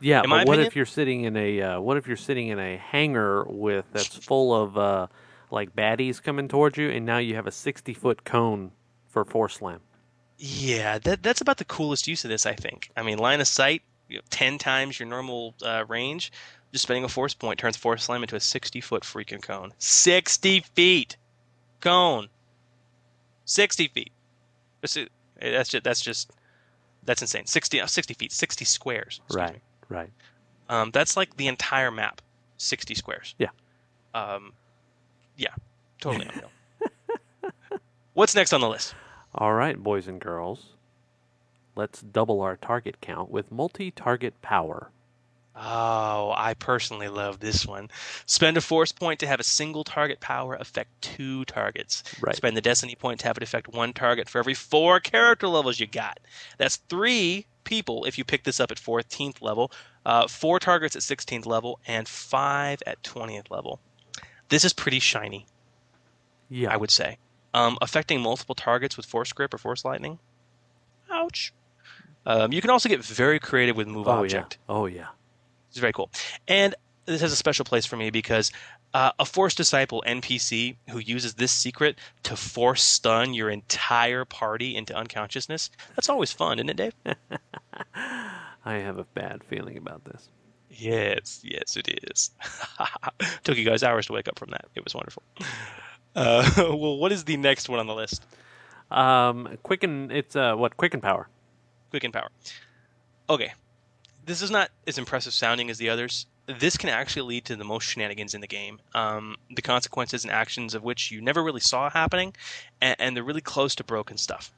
S6: Yeah,
S7: In
S6: but what
S7: opinion-
S6: if you're sitting in a uh, what if you're sitting in a hangar with that's full of uh, like baddies coming towards you, and now you have a 60 foot cone for force slam?
S7: Yeah, that, that's about the coolest use of this, I think. I mean, line of sight, you know, 10 times your normal uh, range. Just spending a force point turns Force Slam into a 60 foot freaking cone. 60 feet! Cone! 60 feet. That's just, that's just, that's insane. 60, uh, 60 feet, 60 squares.
S6: Right,
S7: me.
S6: right.
S7: Um, that's like the entire map, 60 squares.
S6: Yeah.
S7: Um, yeah, totally unreal. What's next on the list?
S6: All right, boys and girls. Let's double our target count with multi target power.
S7: Oh, I personally love this one. Spend a force point to have a single target power affect two targets.
S6: Right.
S7: Spend the destiny point to have it affect one target for every four character levels you got. That's three people if you pick this up at 14th level, uh, four targets at 16th level, and five at 20th level. This is pretty shiny,
S6: Yeah.
S7: I would say. Um, affecting multiple targets with force grip or force lightning. Ouch. Um, you can also get very creative with move
S6: oh,
S7: object.
S6: yeah. Oh, yeah.
S7: It's very cool. And this has a special place for me because uh, a Force Disciple NPC who uses this secret to force stun your entire party into unconsciousness, that's always fun, isn't it, Dave?
S6: I have a bad feeling about this.
S7: yes, yes, it is. Took you guys hours to wake up from that. It was wonderful. Uh, well, what is the next one on the list?
S6: Um, quicken. It's uh, what? Quicken power.
S7: Quicken Power. Okay. This is not as impressive sounding as the others. This can actually lead to the most shenanigans in the game. Um, the consequences and actions of which you never really saw happening, and, and they're really close to broken stuff.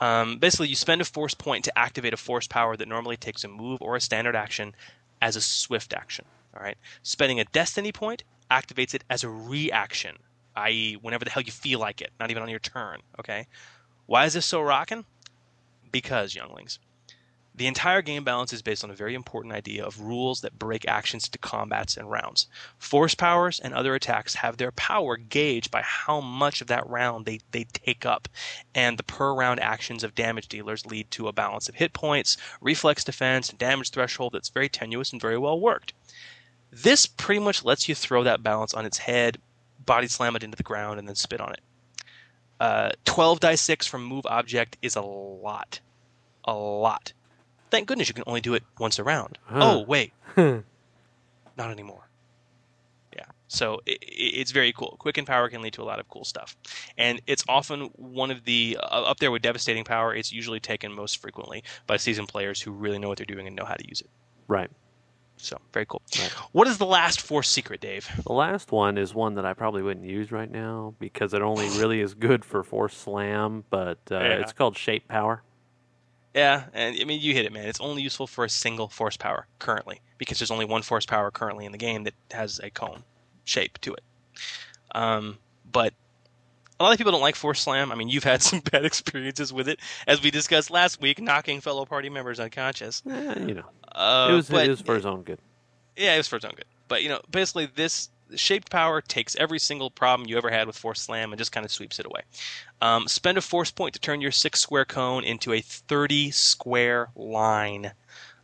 S7: Um, basically, you spend a force point to activate a force power that normally takes a move or a standard action as a swift action. All right. Spending a destiny point activates it as a reaction, i.e., whenever the hell you feel like it, not even on your turn. Okay. Why is this so rocking? Because, younglings, the entire game balance is based on a very important idea of rules that break actions into combats and rounds. Force powers and other attacks have their power gauged by how much of that round they, they take up, and the per round actions of damage dealers lead to a balance of hit points, reflex defense, and damage threshold that's very tenuous and very well worked. This pretty much lets you throw that balance on its head, body slam it into the ground, and then spit on it. Uh, 12 die 6 from move object is a lot. A lot. Thank goodness you can only do it once a round.
S6: Huh.
S7: Oh, wait. Not anymore. Yeah. So i i- it's very cool. Quicken power can lead to a lot of cool stuff. And it's often one of the, uh, up there with devastating power, it's usually taken most frequently by seasoned players who really know what they're doing and know how to use it.
S6: Right.
S7: So, very cool. What is the last force secret, Dave?
S6: The last one is one that I probably wouldn't use right now because it only really is good for force slam, but uh,
S7: Yeah.
S6: it's called shape power.
S7: Yeah, and I mean you hit it, man. It's only useful for a single force power currently because there's only one force power currently in the game that has a cone shape to it. Um, but a lot of people don't like force slam. I mean, you've had some bad experiences with it, as we discussed last week, knocking fellow party members unconscious.
S6: Eh, you know,
S7: Uh,
S6: it was
S7: but
S6: it was for his own good.
S7: yeah, it was for its own good. But you know, basically, this shaped power takes every single problem you ever had with Force Slam and just kind of sweeps it away. Um, spend a force point to turn your six square cone into a thirty square line.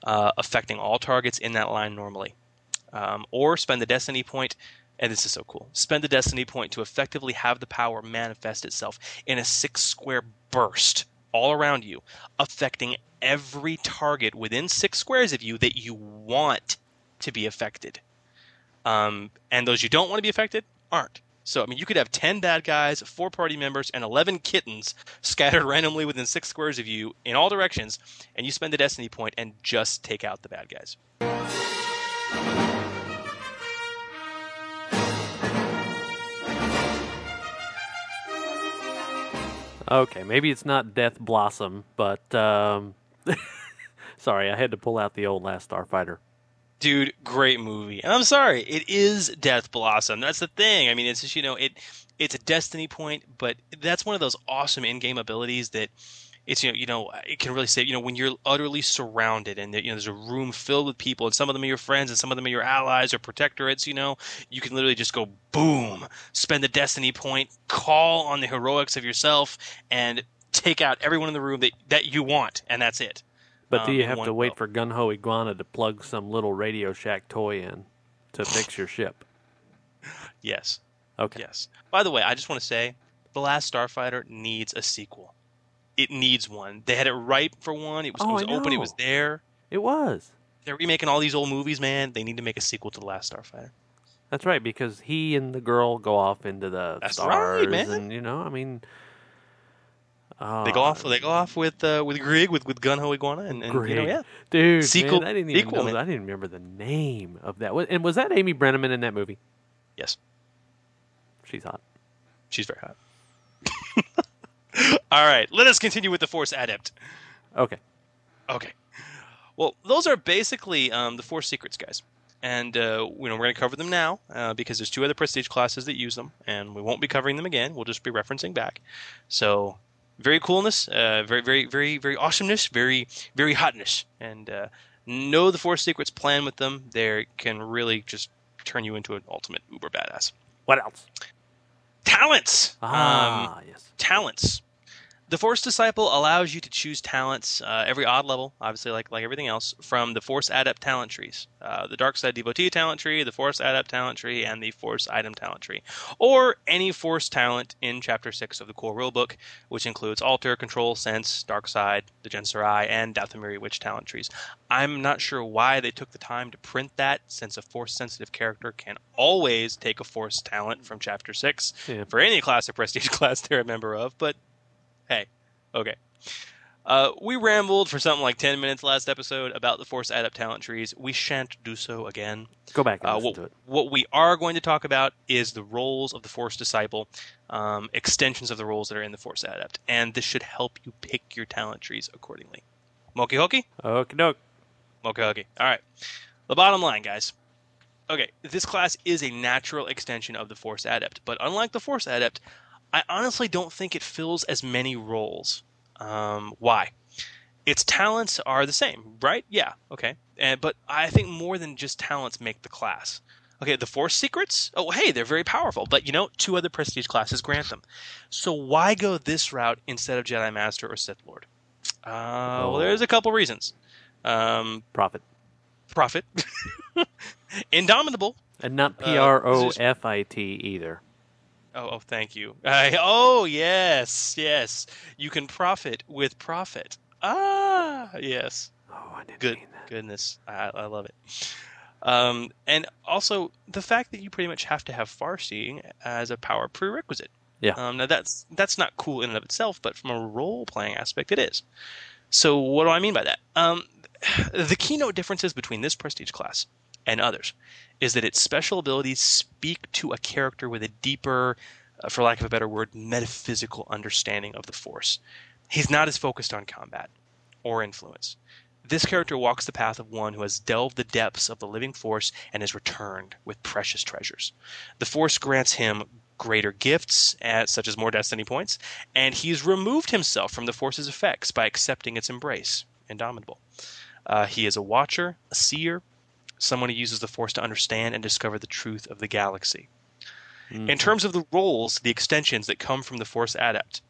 S7: uh, affecting all targets in that line normally. Um, or spend the destiny point, and this is so cool. Spend the destiny point to effectively have the power manifest itself in a six square burst all around you, affecting every target within six squares of you that you want to be affected. Um, and those you don't want to be affected aren't. So, I mean, you could have 10 bad guys, 4 party members, and 11 kittens scattered randomly within 6 squares of you in all directions, and you spend the destiny point and just take out the bad guys.
S6: Okay, maybe it's not Death Blossom, but um, sorry, I had to pull out the old Last Starfighter.
S7: Dude, great movie. And I'm sorry, it is Death Blossom. That's the thing. I mean, it's just you know, it it's a destiny point, but that's one of those awesome in-game abilities that it's you know you know it can really say you know when you're utterly surrounded and you know there's a room filled with people and some of them are your friends and some of them are your allies or protectorates you know you can literally just go boom spend the destiny point call on the heroics of yourself and take out everyone in the room that that you want and that's it
S6: But do
S7: Um,
S6: you have to wait for Gun Ho Iguana to plug some little Radio Shack toy in to fix your ship?
S7: yes.
S6: Okay.
S7: yes. By the way i just want to say the last starfighter needs a sequel. It needs one. They had it ripe for one. It was,
S6: Oh,
S7: it was open. It was there.
S6: It was.
S7: they're remaking all these old movies man. They need to make a sequel to the last starfighter.
S6: That's right, because he and the girl go off into the
S7: That's
S6: stars,
S7: right, man.
S6: and you know, I mean, uh,
S7: They go off. They go off with uh, with Grig with with Gun Ho Iguana and, and you know yeah,
S6: dude.
S7: Sequel-
S6: man, I didn't even
S7: sequel,
S6: know. I didn't remember the name of that. And was that Amy Brenneman in that movie?
S7: yes,
S6: She's hot.
S7: she's very hot. All right, let us continue with the Force Adept.
S6: Okay.
S7: Okay. Well, those are basically um, the four secrets, guys. And uh, you know we're going to cover them now uh, because there's two other prestige classes that use them, and we won't be covering them again. We'll just be referencing back. So very coolness, uh, very very very very awesomeness, very very hotness, and uh, know the four secrets. Plan with them. They can really just turn you into an ultimate uber badass.
S6: What else?
S7: Talents.
S6: Ah,
S7: Um,
S6: yes.
S7: talents. The Force Disciple allows you to choose talents uh, every odd level, obviously, like like everything else, from the Force Adept talent trees, uh, the Dark Side Devotee talent tree, the Force Adept talent tree, and the Force Item talent tree, or any Force talent in Chapter Six of the core rulebook, which includes Alter, Control, Sense, Dark Side, the Jensaarai, and Dathomiri Witch talent trees. I'm not sure why they took the time to print that, since a Force-sensitive character can always take a Force talent from Chapter Six
S6: Yeah.
S7: for any class or prestige class they're a member of, but hey, okay. Uh, we rambled for something like 10 minutes last episode about the Force Adept talent trees. We shan't do so again.
S6: Go back and
S7: Uh, what,
S6: to it.
S7: what we are going to talk about is the roles of the Force Disciple, um, extensions of the roles that are in the Force Adept, and this should help you pick your talent trees accordingly. Moki Hoki?
S6: Okie doke.
S7: Moki Hoki. All right. The bottom line, guys. Okay, this class is a natural extension of the Force Adept, but unlike the Force Adept, I honestly don't think it fills as many roles. Um, why? Its talents are the same, right? Yeah, okay. And, but I think more than just talents make the class. Okay, the Force Secrets? Oh, hey, they're very powerful, but you know, two other prestige classes grant them. So why go this route instead of Jedi Master or Sith Lord? Uh, well, there's a couple reasons. Um,
S6: Profit.
S7: Prophet. Indomitable.
S6: And not P R O
S7: F I T P R O
S6: F I T either.
S7: Oh, oh, thank you. I, oh, yes, yes. You can profit with profit. Ah, yes.
S6: Oh, I didn't
S7: Good
S6: mean that.
S7: goodness, I, I love it. Um, and also the fact that you pretty much have to have far seeing as a power prerequisite.
S6: Yeah.
S7: Um, now that's that's not cool in and of itself, but from a role playing aspect, it is. So what do I mean by that? Um, the keynote differences between this prestige class and others is that its special abilities speak to a character with a deeper, uh, for lack of a better word, metaphysical understanding of the Force. He's not as focused on combat or influence. This character walks the path of one who has delved the depths of the living force and has returned with precious treasures. The force grants him greater gifts, uh, such as more destiny points, and he's removed himself from the force's effects by accepting its embrace. Indomitable. Uh, he is a watcher, a seer, someone who uses the force to understand and discover the truth of the galaxy. Mm-hmm. In terms of the roles, the extensions that come from the Force Adept,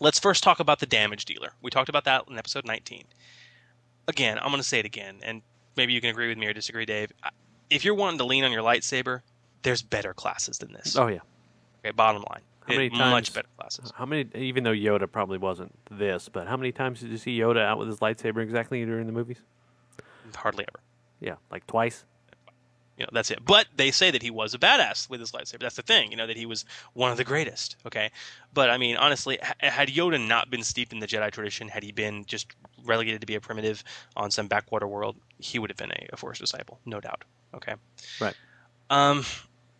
S7: let's first talk about the damage dealer. We talked about that in episode 19. again, I'm going to say it again, and maybe you can agree with me or disagree, Dave. If you're wanting to lean on your lightsaber, there's better classes than this.
S6: Oh yeah.
S7: Okay, bottom line.
S6: How many
S7: It-
S6: times?
S7: Much better classes.
S6: How many? Even though Yoda probably wasn't this, but how many times did you see Yoda out with his lightsaber exactly during the movies?
S7: Hardly ever.
S6: Yeah, like twice.
S7: You know, that's it. But they say that he was a badass with his lightsaber. That's the thing, you know, that he was one of the greatest. Okay, but I mean, honestly, ha- had Yoda not been steeped in the Jedi tradition, had he been just relegated to be a primitive on some backwater world, he would have been a, a Force disciple, no doubt. Okay.
S6: Right.
S7: Um,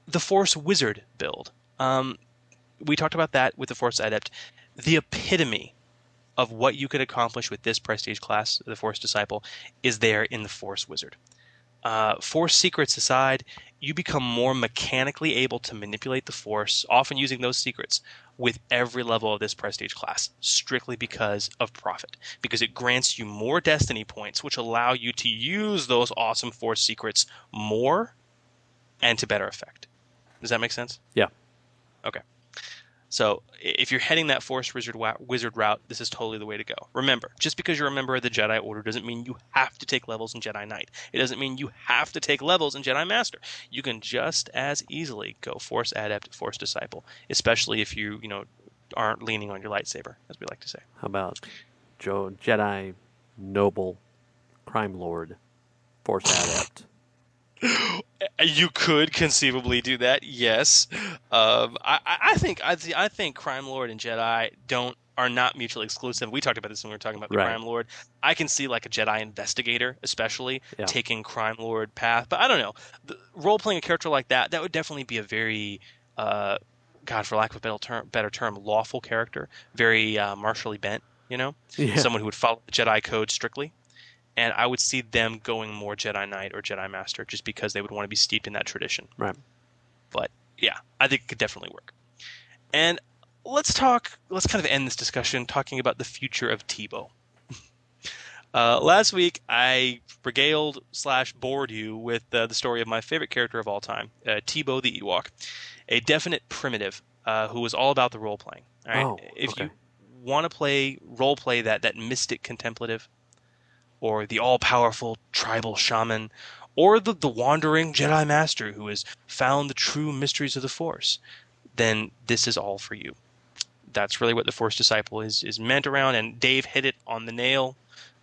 S7: the Force Wizard build. Um, we talked about that with the Force Adept. The epitome of what you could accomplish with this prestige class, the Force Disciple, is there in the Force Wizard. Uh, force secrets aside, you become more mechanically able to manipulate the Force, often using those secrets, with every level of this prestige class, strictly because of Prophet. Because it grants you more destiny points, which allow you to use those awesome Force secrets more and to better effect. Does that make sense?
S6: Yeah.
S7: Okay. So if you're heading that Force Wizard wizard route, this is totally the way to go. Remember, just because you're a member of the Jedi Order doesn't mean you have to take levels in Jedi Knight. It doesn't mean you have to take levels in Jedi Master. You can just as easily go Force Adept, Force Disciple, especially if you you know aren't leaning on your lightsaber, as we like to say.
S6: How about Joe Jedi Noble Crime Lord Force Adept?
S7: You could conceivably do that, yes. Um, I, I think I, I think Crime Lord and Jedi don't are not mutually exclusive. We talked about this when we were talking about the
S6: Right.
S7: Crime Lord. I can see like a Jedi investigator, especially
S6: Yeah.
S7: taking Crime Lord path. But I don't know, the, role playing a character like that that would definitely be a very uh, God, for lack of a better term, better term, lawful character, very uh, martially bent. You know,
S6: Yeah.
S7: someone who would follow the Jedi code strictly. And I would see them going more Jedi Knight or Jedi Master just because they would want to be steeped in that tradition.
S6: Right.
S7: But yeah, I think it could definitely work. And let's talk. Let's kind of end this discussion talking about the future of Tebow. Uh, last week, I regaled slash bored you with uh, the story of my favorite character of all time, uh, Tebow the Ewok, a definite primitive uh, who was all about the role playing. Right,
S6: Oh,
S7: if
S6: okay.
S7: you want to play role play that that mystic contemplative, or the all powerful tribal shaman, or the the wandering Jedi Master who has found the true mysteries of the Force, then this is all for you. That's really what the Force Disciple is is meant around, and Dave hit it on the nail.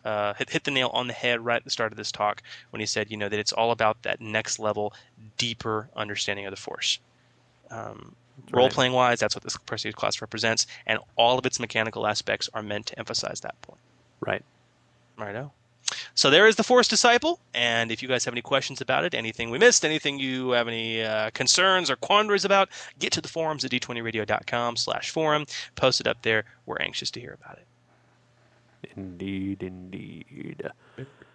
S7: Uh, hit, hit the nail on the head right at the start of this talk when he said, you know, that it's all about that next level, deeper understanding of the Force. Um,
S6: right.
S7: Role playing wise, that's what this Prestige class represents, and all of its mechanical aspects are meant to emphasize that point.
S6: Right.
S7: Righto. So there is the Force Disciple, and if you guys have any questions about it, anything we missed, anything you have any uh, concerns or quandaries about, get to the forums at d20radio.com slash forum. Post it up there. We're anxious to hear about it.
S6: Indeed, indeed.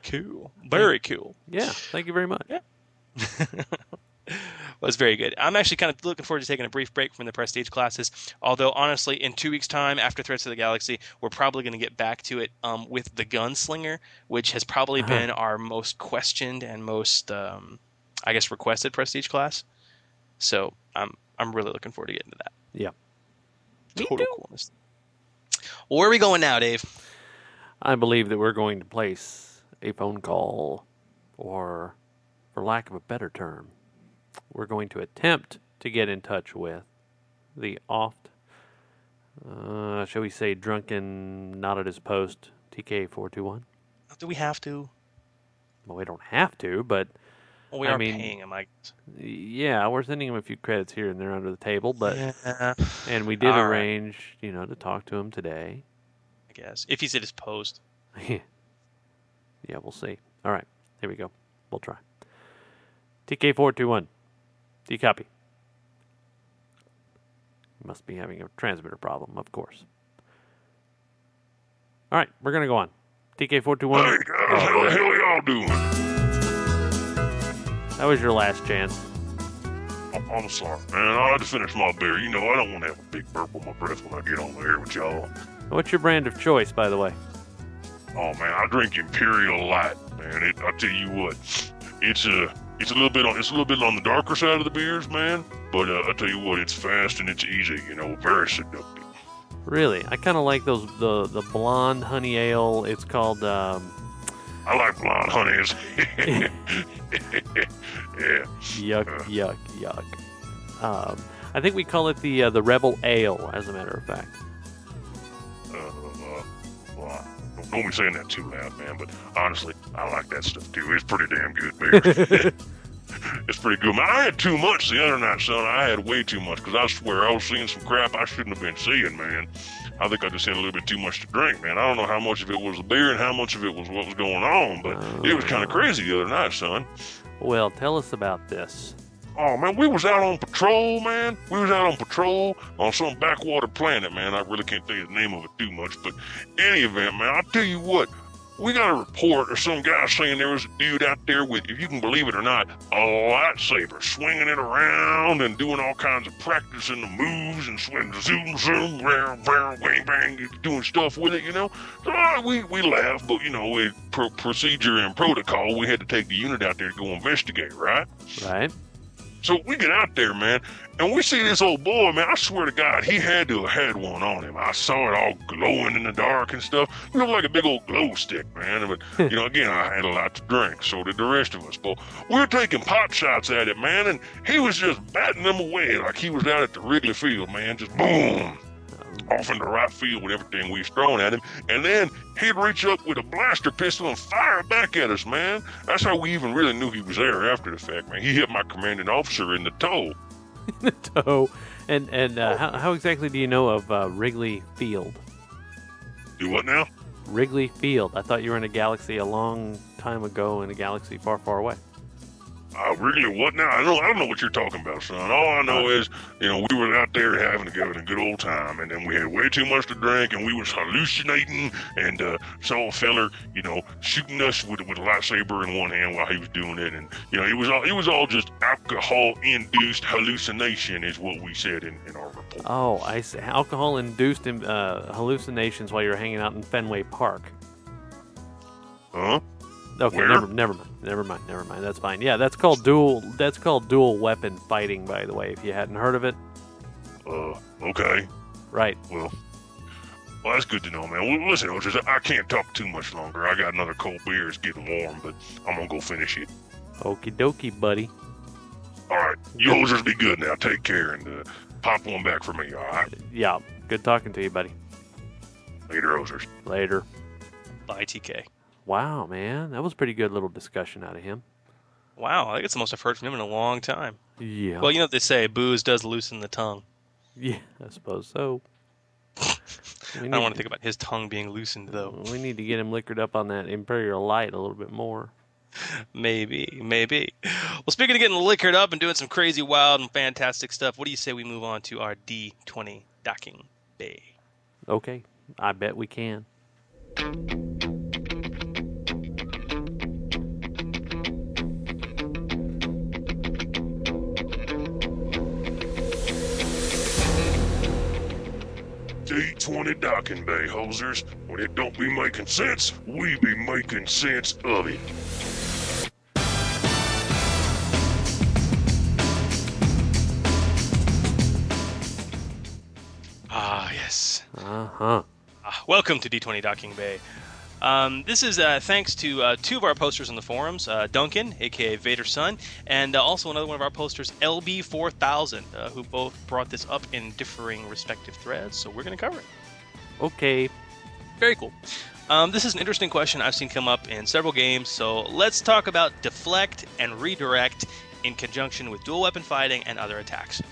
S7: Cool. Very cool.
S6: Yeah. Thank you very much.
S7: was very good. I'm actually kind of looking forward to taking a brief break from the prestige classes. Although honestly, in two weeks' time, after Threats of the Galaxy, we're probably going to get back to it um, with the Gunslinger, which has probably
S6: Uh-huh.
S7: been our most questioned and most, um, I guess, requested prestige class. So I'm I'm really looking forward to getting to that.
S6: Yeah.
S7: Total coolness. Well, where are we going now, Dave?
S6: I believe that we're going to place a phone call, or, for lack of a better term, we're going to attempt to get in touch with the oft, uh, shall we say, drunken, not at his post, TK421.
S7: Do we have to?
S6: Well, we don't have to, but
S7: Well, we
S6: I
S7: are
S6: mean,
S7: paying him. I guess.
S6: yeah, we're sending him a few credits here and there under the table, but
S7: Yeah.
S6: and we did
S7: All right.
S6: arrange, you know, to talk to him today.
S7: I guess if he's at his post.
S6: yeah, we'll see. All right, here we go. We'll try. TK421. Do you copy? Must be having a transmitter problem, of course. All right, we're going to go on. TK421.
S12: Hey, guys, how the hell y'all doing?
S6: That was your last chance.
S12: I'm, I'm sorry, man. I had to finish my beer. You know, I don't want to have a big burp on my breath when I get on the air with y'all.
S6: What's your brand of choice, by the way?
S12: Oh man, I drink Imperial Light, man. It, I tell you what, it's a it's a little bit on it's a little bit on the darker side of the beers, man. But uh, I tell you what, it's fast and it's easy. You know, very seductive.
S6: Really, I kind of like those the the blonde honey ale. It's called um,
S12: I like blonde honeys. yeah.
S6: Yuck, yuck, yuck. Um, I think we call it the uh, the Rebel Ale, as a matter of fact.
S12: Don't- don't be saying that too loud, man. But honestly, I like that stuff too. It's pretty damn good beer. it's pretty good. Man, I had too much the other night, son. I had way too much because I swear I was seeing some crap I shouldn't have been seeing, man. I think I just had a little bit too much to drink, man. I don't know how much of it was the beer and how much of it was what was going on, but it was kind of uh. crazy the other night, son.
S6: Well, tell us about this.
S12: Oh man, we was out on patrol, man. We was out on patrol on some backwater planet, man. I really can't tell you the name of it too much, but any event, man, I'll tell you what. We got a report or some guy saying there was a dude out there with, if you can believe it or not, a lightsaber, swinging it around and doing all kinds of practicing the moves and swinging zoom, zoom, bang, bang, bang, bang, doing stuff with it, you know. So uh, we we laughed, but you know, with pro- procedure and protocol, we had to take the unit out there to go investigate, right?
S6: Right.
S12: So we get out there, man, and we see this old boy, man. I swear to God, he had to have had one on him. I saw it all glowing in the dark and stuff. You know, like a big old glow stick, man. But, hmm. you know, again, I had a lot to drink. So did the rest of us. But we were taking pot shots at it, man, and he was just batting them away like he was out at the Wrigley Field, man. Just boom. Off into right field with everything we was throwing at him. And then he'd reach up with a blaster pistol and fire back at us, man. That's how we even really knew he was there after the fact, man. He hit my commanding officer in the toe.
S6: In the toe. And and uh, how, how exactly do you know of uh, Wrigley Field?
S12: Do what now?
S6: Wrigley Field. I thought you were in a galaxy a long time ago in a galaxy far, far away.
S12: Uh, Wrigley, what now? I don't, I don't know what you're talking about, son. All I know is, you know, we were out there having a good, a good old time, and then we had way too much to drink, and we was hallucinating, and uh, saw a feller, you know, shooting us with with a lightsaber in one hand while he was doing it, and you know, it was all it was all just alcohol-induced hallucination, is what we said in, in our report.
S6: Oh, I see. Alcohol-induced uh, hallucinations while you were hanging out in Fenway Park.
S12: Huh?
S6: Okay,
S12: Where?
S6: never, never mind, never mind, never mind. That's fine. Yeah, that's called dual. That's called dual weapon fighting, by the way. If you hadn't heard of it,
S12: Uh, okay.
S6: right?
S12: Well, well, that's good to know, man. Well, listen, Otis, I can't talk too much longer. I got another cold beer. It's getting warm, but I'm gonna go finish it.
S6: Okie dokie, buddy.
S12: All right, you hosers be good now. Take care and uh, pop one back for me. All right,
S6: Yeah, good talking to you, buddy.
S12: later, hosers.
S6: Later.
S7: Bye, TK.
S6: Wow, man, that was a pretty good little discussion out of him.
S7: Wow, I think it's the most I've heard from him in a long time.
S6: Yeah.
S7: Well, you know what they say, booze does loosen the tongue.
S6: Yeah, I suppose so.
S7: I don't want to think about his tongue being loosened, though.
S6: We need to get him liquored up on that Imperial Light a little bit more.
S7: Maybe, maybe. Well, speaking of getting liquored up and doing some crazy, wild, and fantastic stuff, what do you say we move on to our D20 docking bay?
S6: Okay, I bet we can.
S12: D20 docking bay, hosers. When it don't be making sense, we be making sense of it.
S7: Ah, yes.
S6: Uh huh.
S7: Ah, welcome to D20 Docking Bay. Um, this is uh, thanks to uh, two of our posters on the forums, uh, Duncan, aka Vader Son, and uh, also another one of our posters, LB4000, uh, who both brought this up in differing respective threads. So we're going to cover it.
S6: Okay.
S7: Very cool. Um, this is an interesting question I've seen come up in several games. So let's talk about deflect and redirect in conjunction with dual weapon fighting and other attacks.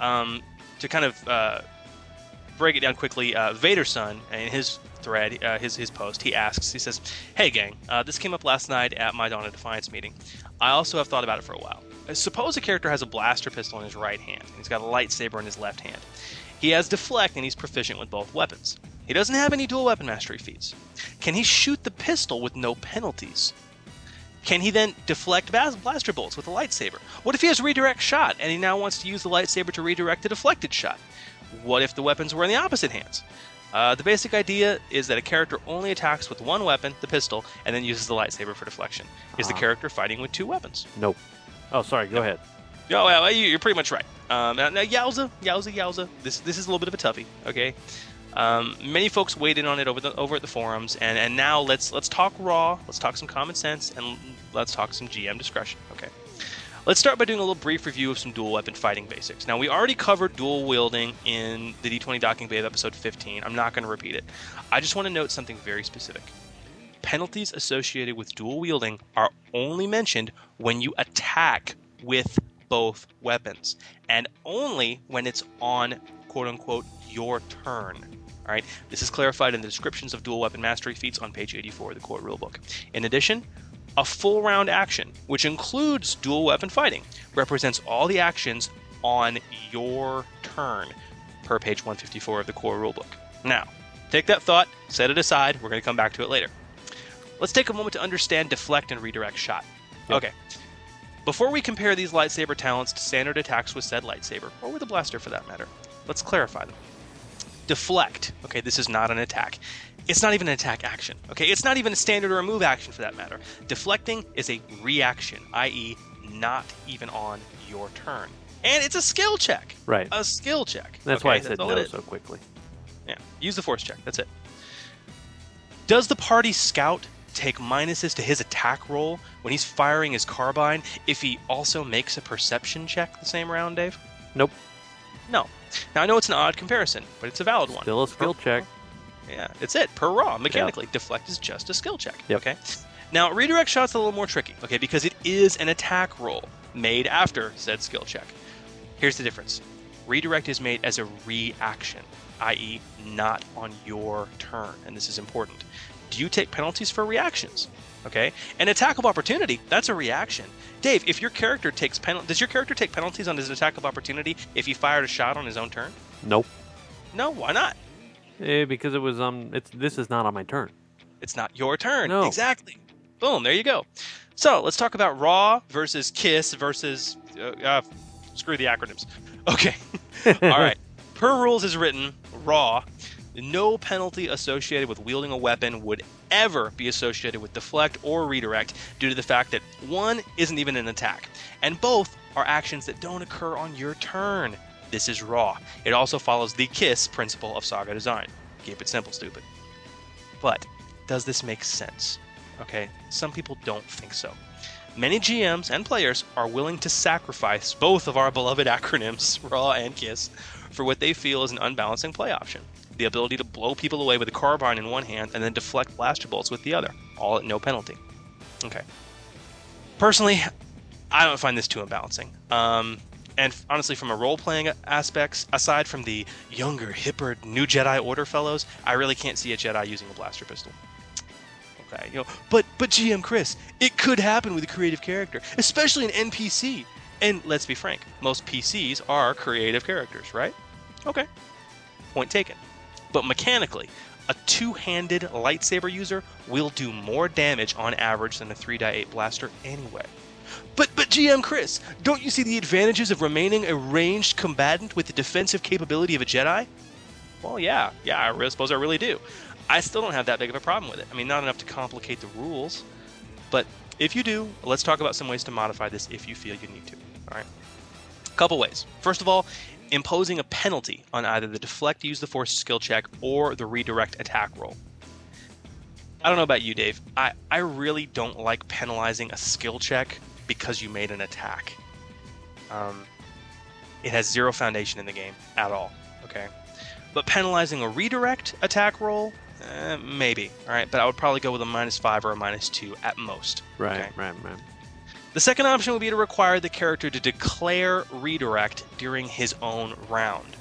S7: Um, to kind of uh, break it down quickly, uh, Vader Son in his thread, uh, his his post, he asks, he says, "Hey gang, uh, this came up last night at my Dawn of Defiance meeting. I also have thought about it for a while. Suppose a character has a blaster pistol in his right hand, and he's got a lightsaber in his left hand. He has deflect, and he's proficient with both weapons. He doesn't have any dual weapon mastery feats. Can he shoot the pistol with no penalties?" Can he then deflect blaster bolts with a lightsaber? What if he has redirect shot and he now wants to use the lightsaber to redirect a deflected shot? What if the weapons were in the opposite hands? Uh, the basic idea is that a character only attacks with one weapon, the pistol, and then uses the lightsaber for deflection. Is the
S6: Ah.
S7: character fighting with two weapons?
S6: Nope. Oh, sorry. Go ahead.
S7: Oh, well, you- you're pretty much right. Um, now, now, yowza, yowza, yowza. This this is a little bit of a toughie. Okay. Um, many folks weighed in on it over the over at the forums, and, and now let's let's talk raw, let's talk some common sense, and let's talk some GM discretion. Okay. Let's start by doing a little brief review of some dual weapon fighting basics. Now, we already covered dual wielding in the D20 Docking Bay of episode 15. I'm not going to repeat it. I just want to note something very specific. Penalties associated with dual wielding are only mentioned when you attack with both weapons, and only when it's on quote unquote your turn. All right, this is clarified in the descriptions of dual weapon mastery feats on page 84 of the core rulebook. In addition, a full round action, which includes dual weapon fighting, represents all the actions on your turn per page 154 of the core rulebook. Now, take that thought, set it aside, we're going to come back to it later. Let's take a moment to understand deflect and redirect shot. Okay. Before we compare these lightsaber talents to standard attacks with said lightsaber, or with a blaster for that matter, let's clarify them. Deflect. Okay, this is not an attack. It's not even an attack action. Okay, it's not even a standard or a move action for that matter. Deflecting is a reaction, i.e., not even on your turn. And it's a skill check.
S6: Right.
S7: A skill check.
S6: That's
S7: okay?
S6: why I said no so quickly.
S7: Yeah. Use the force check. That's it. Does the party scout take minuses to his attack roll when he's firing his carbine if he also makes a perception check the same round, Dave?
S6: Nope.
S7: No. Now I know it's an odd comparison, but it's a valid one.
S6: Still a skill check.
S7: Yeah, it's it. Per raw, mechanically, deflect is just a skill check.
S6: Yep.
S7: Okay. Now redirect shot's a little more tricky, okay, because it is an attack roll made after said skill check. Here's the difference. Redirect is made as a reaction, i.e., not on your turn, and this is important. Do you take penalties for reactions? Okay, an attack of opportunity, that's a reaction. Dave, if your character takes penal, does your character take penalties on his attack of opportunity if he fired a shot on his own turn?
S6: Nope.
S7: No, why not?
S6: Eh, because it was um, it's this is not on my turn.
S7: It's not your turn.
S6: No.
S7: Exactly. Boom. There you go. So let's talk about Raw versus Kiss versus. Uh, uh, screw the acronyms. Okay. All right. Per rules is written, Raw. No penalty associated with wielding a weapon would ever be associated with deflect or redirect due to the fact that one isn't even an attack, and both are actions that don't occur on your turn. This is Raw. It also follows the KISS principle of Saga design. Keep it simple, stupid. But does this make sense? Okay, some people don't think so. Many GMs and players are willing to sacrifice both of our beloved acronyms, RAW and KISS, for what they feel is an unbalancing play option. The ability to blow people away with a carbine in one hand and then deflect blaster bolts with the other, all at no penalty. Okay. Personally, I don't find this too unbalancing. Um, and honestly, from a role playing aspects, aside from the younger, hipper new Jedi Order fellows, I really can't see a Jedi using a blaster pistol. Okay, you know, but but GM Chris, it could happen with a creative character, especially an NPC. And let's be frank, most PCs are creative characters, right? Okay, point taken. But mechanically, a two-handed lightsaber user will do more damage on average than a 3 8 blaster anyway. But but GM Chris, don't you see the advantages of remaining a ranged combatant with the defensive capability of a Jedi? Well, yeah, yeah, I suppose I really do. I still don't have that big of a problem with it. I mean, not enough to complicate the rules, but if you do, let's talk about some ways to modify this if you feel you need to. All right. Couple ways. First of all, imposing a penalty on either the deflect use the force skill check or the redirect attack roll. I don't know about you, Dave. I, I really don't like penalizing a skill check because you made an attack. Um, it has zero foundation in the game at all. Okay, but penalizing a redirect attack roll, eh, maybe. All right, but I would probably go with a minus five or a minus two at most.
S6: Right,
S7: okay?
S6: right, right.
S7: The second option would be to require the character to declare redirect during his own round.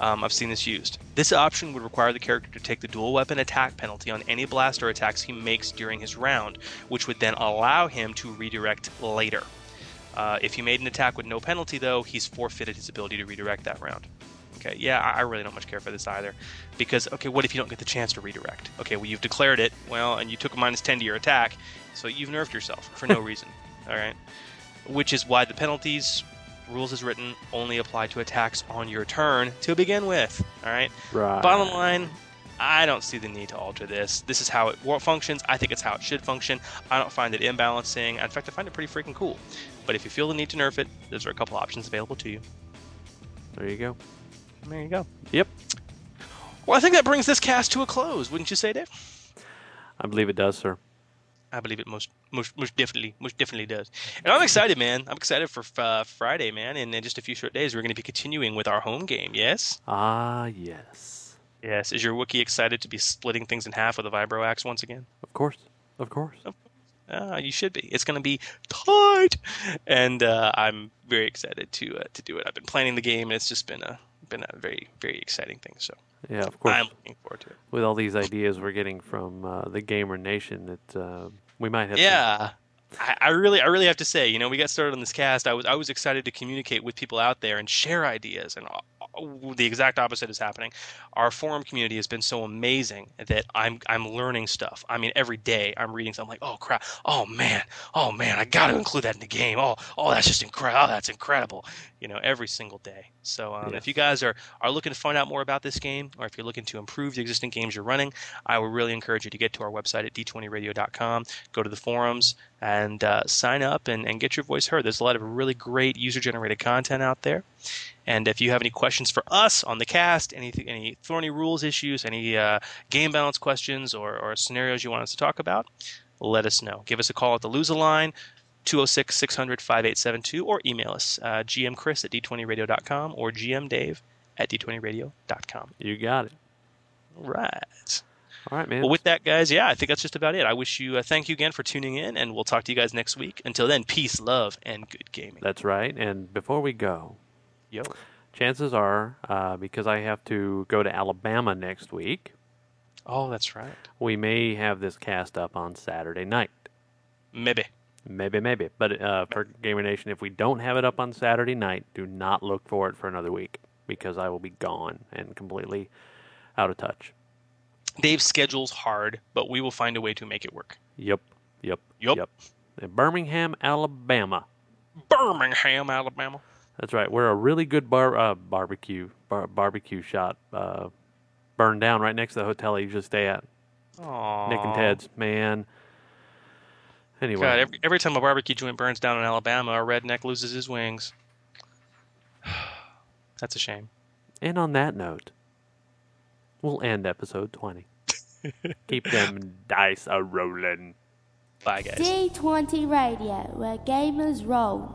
S7: Um, I've seen this used. This option would require the character to take the dual weapon attack penalty on any blaster attacks he makes during his round, which would then allow him to redirect later. Uh, if he made an attack with no penalty, though, he's forfeited his ability to redirect that round. Okay, yeah, I I really don't much care for this either. Because, okay, what if you don't get the chance to redirect? Okay, well, you've declared it, well, and you took a minus 10 to your attack, so you've nerfed yourself for no reason. All right? Which is why the penalties, rules as written, only apply to attacks on your turn to begin with. All right?
S6: Right.
S7: Bottom line, I don't see the need to alter this. This is how it functions. I think it's how it should function. I don't find it imbalancing. In fact, I find it pretty freaking cool. But if you feel the need to nerf it, there's a couple options available to you.
S6: There you go.
S7: There you go.
S6: Yep.
S7: Well, I think that brings this cast to a close, wouldn't you say, Dave?
S6: I believe it does, sir.
S7: I believe it most most most definitely most definitely does. And I'm excited, man. I'm excited for uh, Friday, man. And in just a few short days, we're going to be continuing with our home game. Yes.
S6: Ah, yes.
S7: Yes. Is your Wookiee excited to be splitting things in half with a vibro axe once again?
S6: Of course. Of course.
S7: Uh, you should be. It's going to be tight, and uh, I'm very excited to uh, to do it. I've been planning the game, and it's just been a been a very very exciting thing. So
S6: Yeah, of course.
S7: I'm looking forward to it.
S6: With all these ideas we're getting from uh, the Gamer Nation, that uh, we might have. some-
S7: Yeah. I, I really, I really have to say, you know, we got started on this cast. I was, I was excited to communicate with people out there and share ideas, and uh, the exact opposite is happening. Our forum community has been so amazing that I'm, I'm learning stuff. I mean, every day I'm reading something like, oh crap, oh man, oh man, I got to include that in the game. Oh, oh, that's just incredible. Oh, that's incredible. You know, every single day. So um, if you guys are are looking to find out more about this game, or if you're looking to improve the existing games you're running, I would really encourage you to get to our website at d20radio.com, go to the forums, and uh, sign up and, and get your voice heard. There's a lot of really great user generated content out there. And if you have any questions for us on the cast, any any thorny rules issues, any uh, game balance questions, or, or scenarios you want us to talk about, let us know. Give us a call at the Loser line, 206 600 5872, or email us, uh, gmchris at d20radio.com or gmdave at d20radio.com.
S6: You got it.
S7: All right.
S6: All right, man.
S7: Well, with that, guys, yeah, I think that's just about it. I wish you, uh, thank you again for tuning in, and we'll talk to you guys next week. Until then, peace, love, and good gaming.
S6: That's right. And before we go,
S7: Yo.
S6: chances are, uh, because I have to go to Alabama next week,
S7: Oh, that's right.
S6: we may have this cast up on Saturday night.
S7: Maybe.
S6: Maybe, maybe. But uh, for Gamer Nation, if we don't have it up on Saturday night, do not look for it for another week because I will be gone and completely out of touch.
S7: Dave's schedule's hard, but we will find a way to make it work.
S6: Yep, yep,
S7: Yup.
S6: yep. In Birmingham, Alabama.
S7: Birmingham, Alabama.
S6: That's right. We're a really good bar uh, barbecue bar- barbecue shop. Uh, burned down right next to the hotel I usually stay at.
S7: Aww.
S6: Nick and Ted's, man. Anyway,
S7: God, every, every time a barbecue joint burns down in Alabama, a redneck loses his wings. That's a shame.
S6: and on that note, we'll end episode 20. Keep them dice a rolling.
S7: Bye, guys.
S4: D20 Radio, where gamers roll.